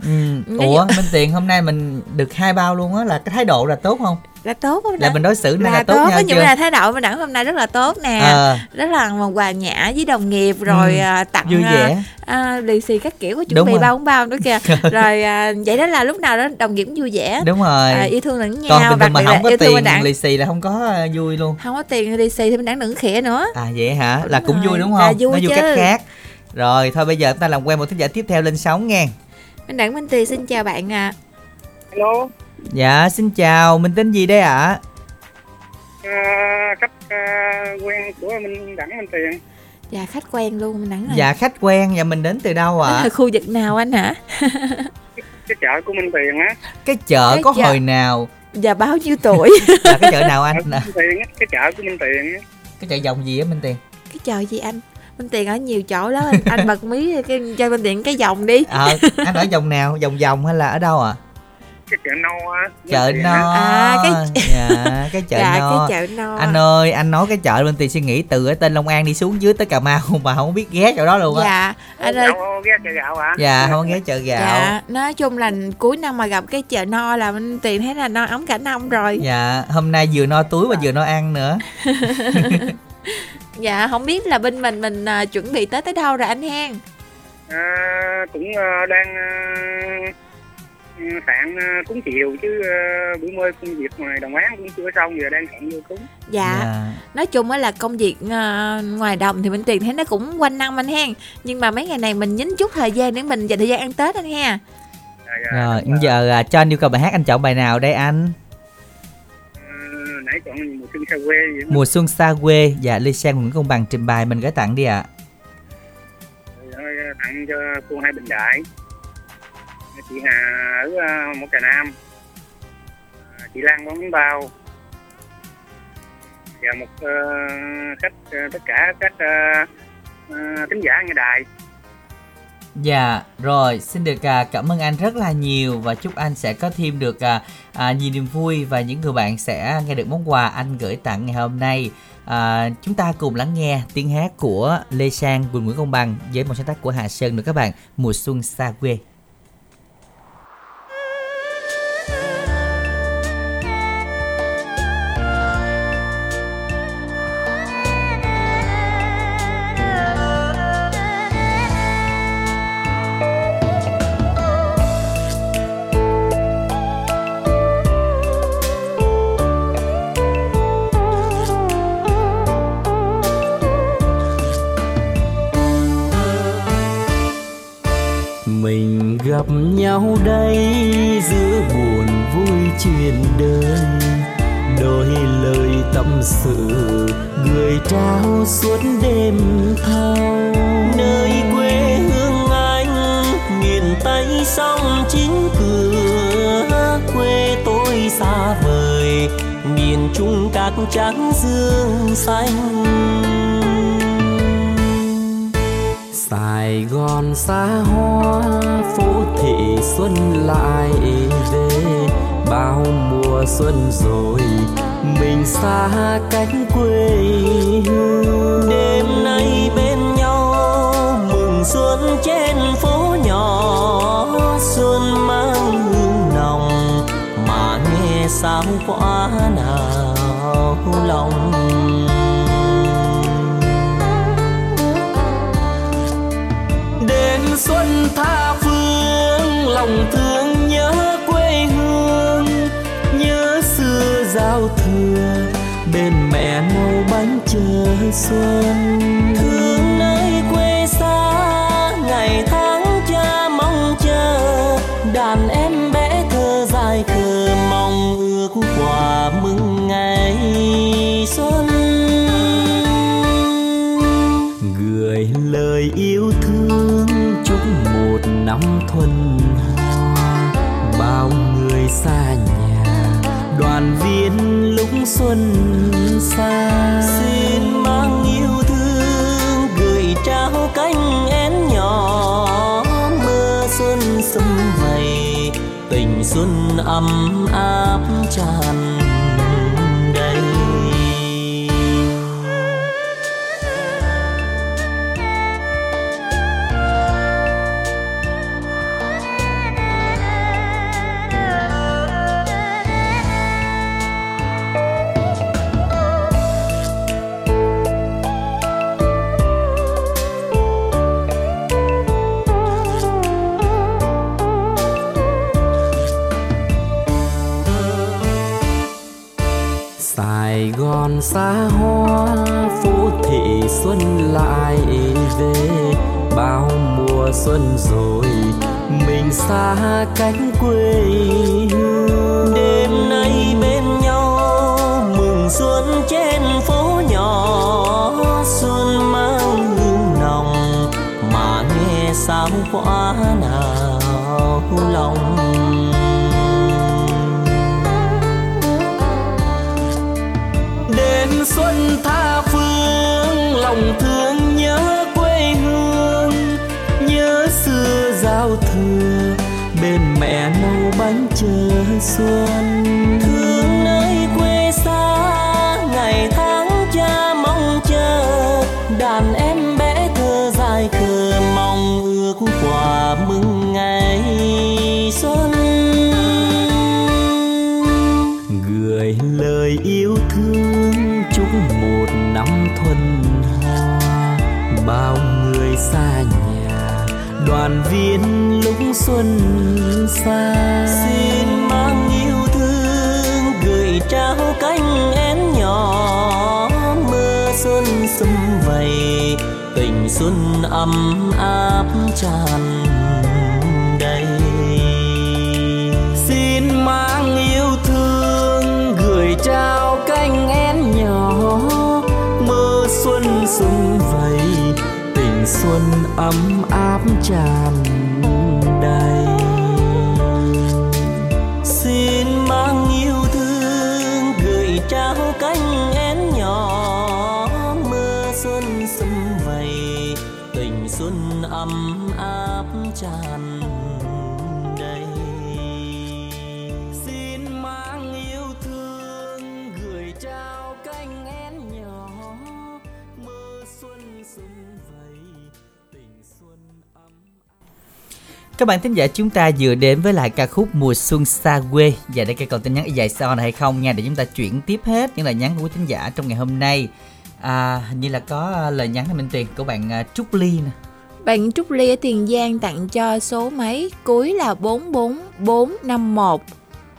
ừ. Ủa minh tiền hôm nay mình được hai bao luôn á là cái thái độ là tốt không là tốt không là mình đối xử này là, tốt tốt dụ chưa? là thái độ minh đẳng hôm nay rất là tốt nè. Ờ. rất là hòa nhã với đồng nghiệp rồi Ừ, à, tặng vui à, vẻ. à, lì xì các kiểu có chuẩn Đúng bị rồi. bao không bao nữa kìa. Rồi à, vậy đó là lúc nào đó đồng nghiệp cũng vui vẻ. Đúng rồi. À, yêu thương lẫn nhau còn bình thường mà là không có tiền đẳng. lì xì là không có à, vui luôn. Không có tiền lì xì thì minh đẳng đừng khỉa nữa. À vậy hả? Là cũng rồi. vui đúng Là không? vui nó vui chứ. cách khác. Rồi thôi bây giờ chúng ta làm quen một thính giả tiếp theo lên sóng nghe. Minh đẳng minh tì xin chào bạn à Alo, dạ xin chào mình tên gì đây ạ? À, khách à, quen của mình Đặng Minh Tiền. dạ khách quen luôn minh đẳng ơi dạ khách quen và mình đến từ đâu ạ? Khu vực nào anh hả? Cái chợ của Minh Tiền á. cái chợ Cái có chợ. hồi nào? Và bao nhiêu tuổi? Là cái chợ nào anh Minh Tiền á, cái chợ của Minh Tiền á. cái chợ dòng gì á minh tiền? Cái chợ gì anh? Minh tiền ở nhiều chỗ lắm anh, anh bật mí cái cho minh tiền cái vòng đi. Ờ anh ở dòng nào? Dòng dòng hay là ở đâu ạ Cái chợ nâu á. Chợ no. À, cái dạ cái chợ dạ no. cái chợ no. Anh ơi anh nói cái chợ bên tiền suy nghĩ từ ở tên long an đi xuống dưới tới cà mau mà không biết ghé chỗ đó luôn á. Dạ anh ơi Gạo, ghé chợ gạo hả? dạ không ghé chợ gạo. Dạ nói chung là cuối năm mà gặp cái chợ no là minh tiền thấy là no ống cả năm rồi. Dạ hôm nay vừa no túi và vừa no ăn nữa. Dạ không biết là bên mình mình à, chuẩn bị tới tới đâu rồi anh hen À, cũng à, đang à, ừ, tạng ờ, cúng chiều chứ ờ, bữa mới công việc ngoài đồng án cũng chưa xong giờ đang soạn vô cúng. Dạ. Nói chung á là công việc ờ, ngoài đồng thì mình tiền thấy nó cũng quanh năm anh hen. Nhưng mà mấy ngày này mình nhín chút thời gian để mình dành thời gian ăn tết anh ha. Rồi, giờ à, cho anh yêu cầu bài hát anh chọn bài nào đây anh? Ờ, nãy chọn mùa xuân xa quê vậy. Mùa xuân xa quê. Và Lê Sang Nguyễn Công Bằng trình bày mình gửi tặng đi ạ. Ờ, tặng cho cô hai bình đại chị Hà ở ờ, uh, một cà Nam à, chị Lan bóng bánh bao và một uh, khách uh, tất cả các uh, ờ, thính giả nghe đài Dạ, rồi xin được à, cảm ơn anh rất là nhiều và chúc anh sẽ có thêm được à, à, nhiều niềm vui và những người bạn sẽ nghe được món quà anh gửi tặng ngày hôm nay. À, chúng ta cùng lắng nghe tiếng hát của Lê Sang, Quỳnh Nguyễn Công Bằng với một sáng tác của Hà Sơn nữa các bạn. Mùa xuân xa quê. Cát trắng dương xanh. Sài Gòn xa hoa phố thị xuân lại về. Bao mùa xuân rồi mình xa cách quê hương. Đêm nay bên nhau mừng xuân trên phố nhỏ. Xuân mang hương sao quá nào lòng. Đêm xuân tha phương, lòng thương nhớ quê hương, nhớ xưa giao thừa, bên mẹ nấu bánh chờ xuân. Năm thuần hoa bao người xa nhà, đoàn viên lúc xuân xa. Xin mang yêu thương, gửi trao cánh én nhỏ. Mưa xuân sum vầy, tình xuân ấm áp tràn. Xa hoa, phố thị xuân lại về. Bao mùa xuân rồi, mình xa cánh quê hương. Đêm nay bên nhau, mừng xuân trên phố nhỏ. Xuân mang hương nồng, mà nghe sao quá nào lòng. Chờ xuân. Thương nơi quê xa, ngày tháng cha mong chờ. Đàn em bé thơ dài khờ mong ước quà mừng ngày xuân. Gửi lời yêu thương chúc một năm thuần hoa bao người xa nhà đoàn viên lúc xuân xa. Xin mang yêu thương, gửi trao cánh én nhỏ. Mưa xuân xum vầy, tình xuân ấm áp tràn đầy. Xin mang yêu thương, gửi trao cánh én nhỏ. Mưa xuân xum vầy xuân ấm áp tràn đầy. Các bạn thính giả chúng ta vừa đến với lại ca khúc Mùa Xuân Xa Quê Và đây còn tin nhắn dài sau này hay không nha Để chúng ta chuyển tiếp hết những lời nhắn của quý thính giả trong ngày hôm nay à, Hình như là có lời nhắn này Minh Tuyền của bạn à, Trúc Ly nè Bạn Trúc Ly ở Tiền Giang tặng cho số máy cuối là 44451.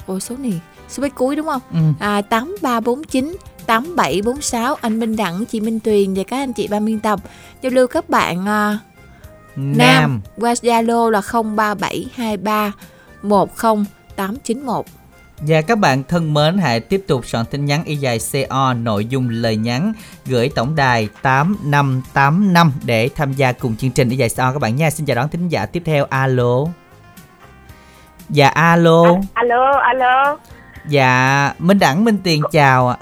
Ồ số này, số máy cuối đúng không? Ừ. À 8349 8746 anh Minh Đẳng, chị Minh Tuyền và các anh chị ban biên tập giao lưu các bạn à, Nam qua Zalo là 0372310891. Và các bạn thân mến hãy tiếp tục soạn tin nhắn y dài CO nội dung lời nhắn gửi tổng đài 8585 để tham gia cùng chương trình y dài CO các bạn nha. Xin chào đón thính giả tiếp theo. Alo. Dạ alo. alo alo Dạ Minh Đẳng Minh Tiền chào ạ.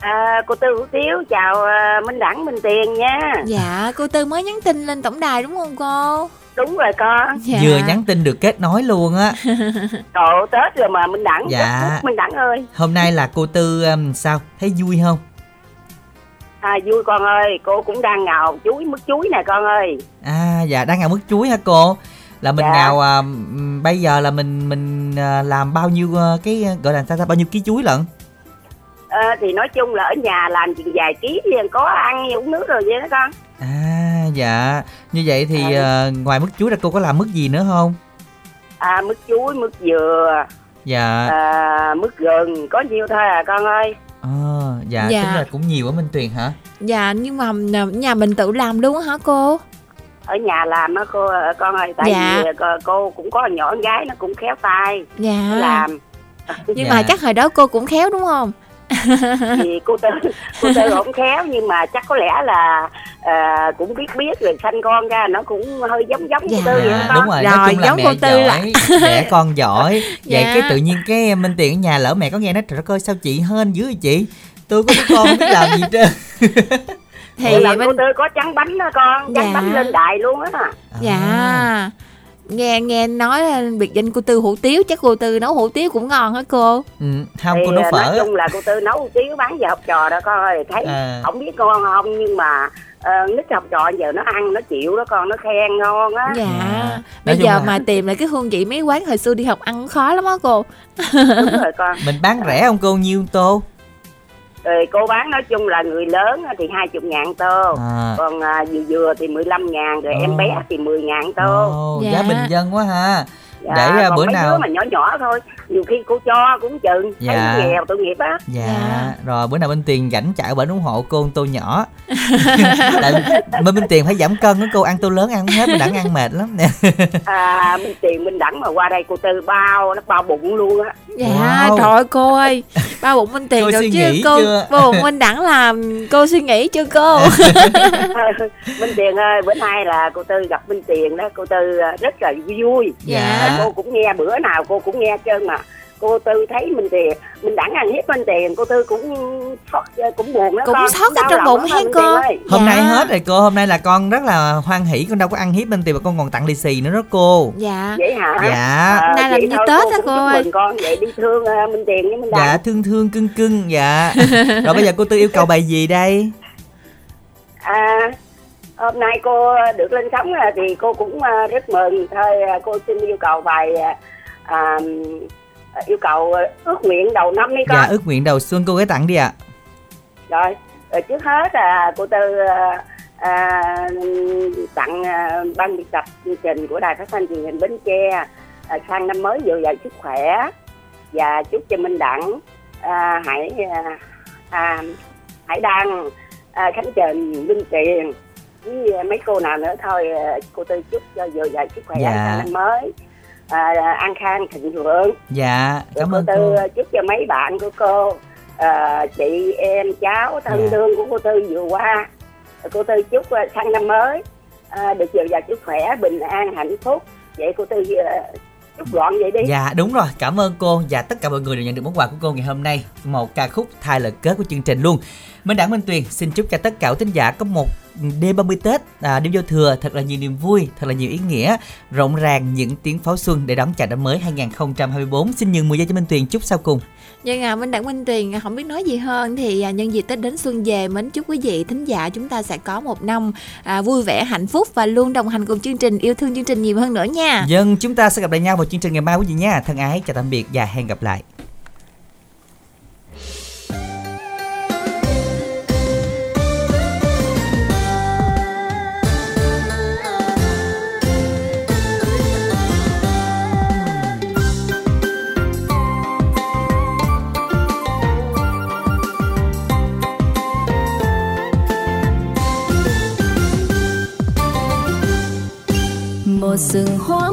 À, cô tư hữu tiếu chào à, minh đẳng minh tiền nha Dạ, cô Tư mới nhắn tin lên tổng đài đúng không cô? đúng rồi con Dạ. Vừa nhắn tin được kết nối luôn á. Trời Tết rồi mà Minh Đẳng Dạ. Tết, Minh Đẳng ơi Hôm nay là cô Tư um, sao? Thấy vui không? à, vui con ơi cô cũng đang ngào chuối mứt chuối nè con ơi À dạ đang ngào mứt chuối hả cô? Là mình Dạ. ngào à, bây giờ là mình mình à, làm bao nhiêu à, cái gọi là sao ta bao nhiêu ký chuối lận? À, thì nói chung là ở nhà làm chừng vài ký thì có ăn uống nước rồi vậy đó con À dạ như vậy thì à, ngoài mứt chuối ra cô có làm mứt gì nữa không? à, mứt chuối mứt dừa Dạ à, mứt gừng có nhiêu thôi à con ơi Ờ, dạ, Dạ. tính là cũng nhiều ở Minh Tuyền hả? Dạ, nhưng mà nhà mình tự làm luôn á hả cô? ở nhà làm á cô con ơi tại Dạ. vì cô, cũng có nhỏ con gái nó cũng khéo tay Dạ. làm Nhưng Dạ. mà chắc hồi đó cô cũng khéo đúng không? thì cô tư cô tư không khéo nhưng mà chắc có lẽ là à, cũng biết biết rồi sanh con ra nó cũng hơi giống giống cô tư vậy đó Dạ, con. đúng rồi, nói Rồi, chung là giống mẹ cô Tư là- giỏi, đẻ con giỏi. Vậy Dạ. cái tự nhiên cái Minh Tuyền ở nhà lỡ mẹ có nghe nói trời ơi sao chị hên dữ vậy chị? Tôi có đứa con không biết làm gì trơn. Thì là bên- cô tư có trắng bánh đó con trắng Dạ. bánh lên đài luôn á Dạ. Nghe nghe nói biệt danh cô Tư hủ tiếu chắc cô Tư nấu hủ tiếu cũng ngon hả cô? Ừ, không thì cô nấu à, phở. nói chung là cô tư nấu tiếng bán về học trò đó con ơi thấy À. không biết ngon không nhưng mà uh, nít học trò giờ nó ăn nó chịu đó con nó khen ngon á Dạ. Nói Bây giờ là- mà tìm lại cái hương vị mấy quán hồi xưa đi học ăn khó lắm á cô. đúng rồi con Mình bán rẻ không cô nhiêu tô? Rồi cô bán nói chung là người lớn thì hai chục ngàn tô À. còn à, vừa vừa thì 15 ngàn rồi em Ồ. bé thì 10 ngàn tô Ồ, Dạ. giá bình dân quá ha. Dạ, Để à, còn bữa mấy nào đứa mà nhỏ nhỏ thôi nhiều khi cô cho cũng chừng Dạ. thấy nghèo tội nghiệp á Dạ, Dạ. rồi bữa nào bên tiền rảnh chạy bển ủng hộ cô tô nhỏ. Tại bên bên tiền phải giảm cân đó cô ăn tô lớn ăn hết, mình đẳng ăn mệt lắm nè. à minh tiền minh đẳng mà qua đây cô tư bao nó bao bụng luôn á Dạ, Wow. trời ơi cô ơi. Ba bụng Minh Tiền Cô rồi chứ cô chưa? ba bụng Minh Đẳng làm cô suy nghĩ chưa cô? minh tiền ơi bữa nay là cô tư gặp minh tiền đó cô tư à, rất là vui Dạ. Cô cũng nghe bữa nào cô cũng nghe hết trơn mà cô tư thấy minh tiền mình đẳng ăn hiếp minh tiền cô tư cũng cũng buồn đó Cũng con ở đau trong bụng Minh cô? Ơi. Hôm Dạ. nay hết rồi cô, hôm nay là con rất là hoan hỷ, con đâu có ăn hiếp bên tiền mà con còn tặng lì xì nữa đó cô. Dạ. vậy hả Dạ. À, Nay là vậy như thôi, Tết cô á cô ơi. con vậy đi thương à, minh tiền với minh Dạ, thương thương cưng cưng, dạ. Rồi bây giờ cô Tư yêu cầu bài gì đây? À, hôm nay cô được lên sóng à, thì cô cũng à, rất mừng. Thôi à, cô xin yêu cầu bài à, à, yêu cầu à, ước nguyện đầu năm đi con. Dạ, ước nguyện đầu xuân cô gái tặng đi ạ. Rồi, rồi trước hết là cô Tư à, à, tặng à, ban biên tập chương trình của đài phát thanh truyền hình Bến Tre à, sang năm mới dồi dào sức khỏe và chúc cho Minh Đẳng à, hãy à, à, hãy đăng à, Khánh Trình Linh Tiền với mấy cô nào nữa thôi ờ, cô tư chúc cho dồi dào sức khỏe Dạ. năm mới. À, an khang thịnh vượng. Dạ cảm cô ơn tư cô. chúc cho mấy bạn của cô à, chị em cháu thân Dạ. thương của cô tư vừa qua. Cô tư chúc sang năm mới à, được dồi dào sức khỏe bình an hạnh phúc. Vậy cô tư chúc gọn vậy đi. Dạ đúng rồi, cảm ơn cô và tất cả mọi người đều nhận được món quà của cô ngày hôm nay. Một ca khúc thay lời kết của chương trình luôn. Minh Đẳng Minh Tuyền xin chúc cho tất cả thính giả có một đêm 30 Tết. À, Đêm giao thừa thật là nhiều niềm vui, thật là nhiều ý nghĩa Rộn ràng những tiếng pháo xuân để đón chào năm mới 2024 Xin nhường 10 giây cho Minh Tuyền chúc sau cùng. Vâng à, Minh Đặng Minh Tuyền không biết nói gì hơn. Thì à, nhân dịp Tết đến xuân về mến chúc quý vị thính giả chúng ta sẽ có một năm à, vui vẻ hạnh phúc và luôn đồng hành cùng chương trình yêu thương chương trình nhiều hơn nữa nha. Dân chúng ta sẽ gặp lại nhau vào chương trình ngày mai quý vị nha. Thân ái, chào tạm biệt và hẹn gặp lại một rừng hoa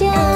rồi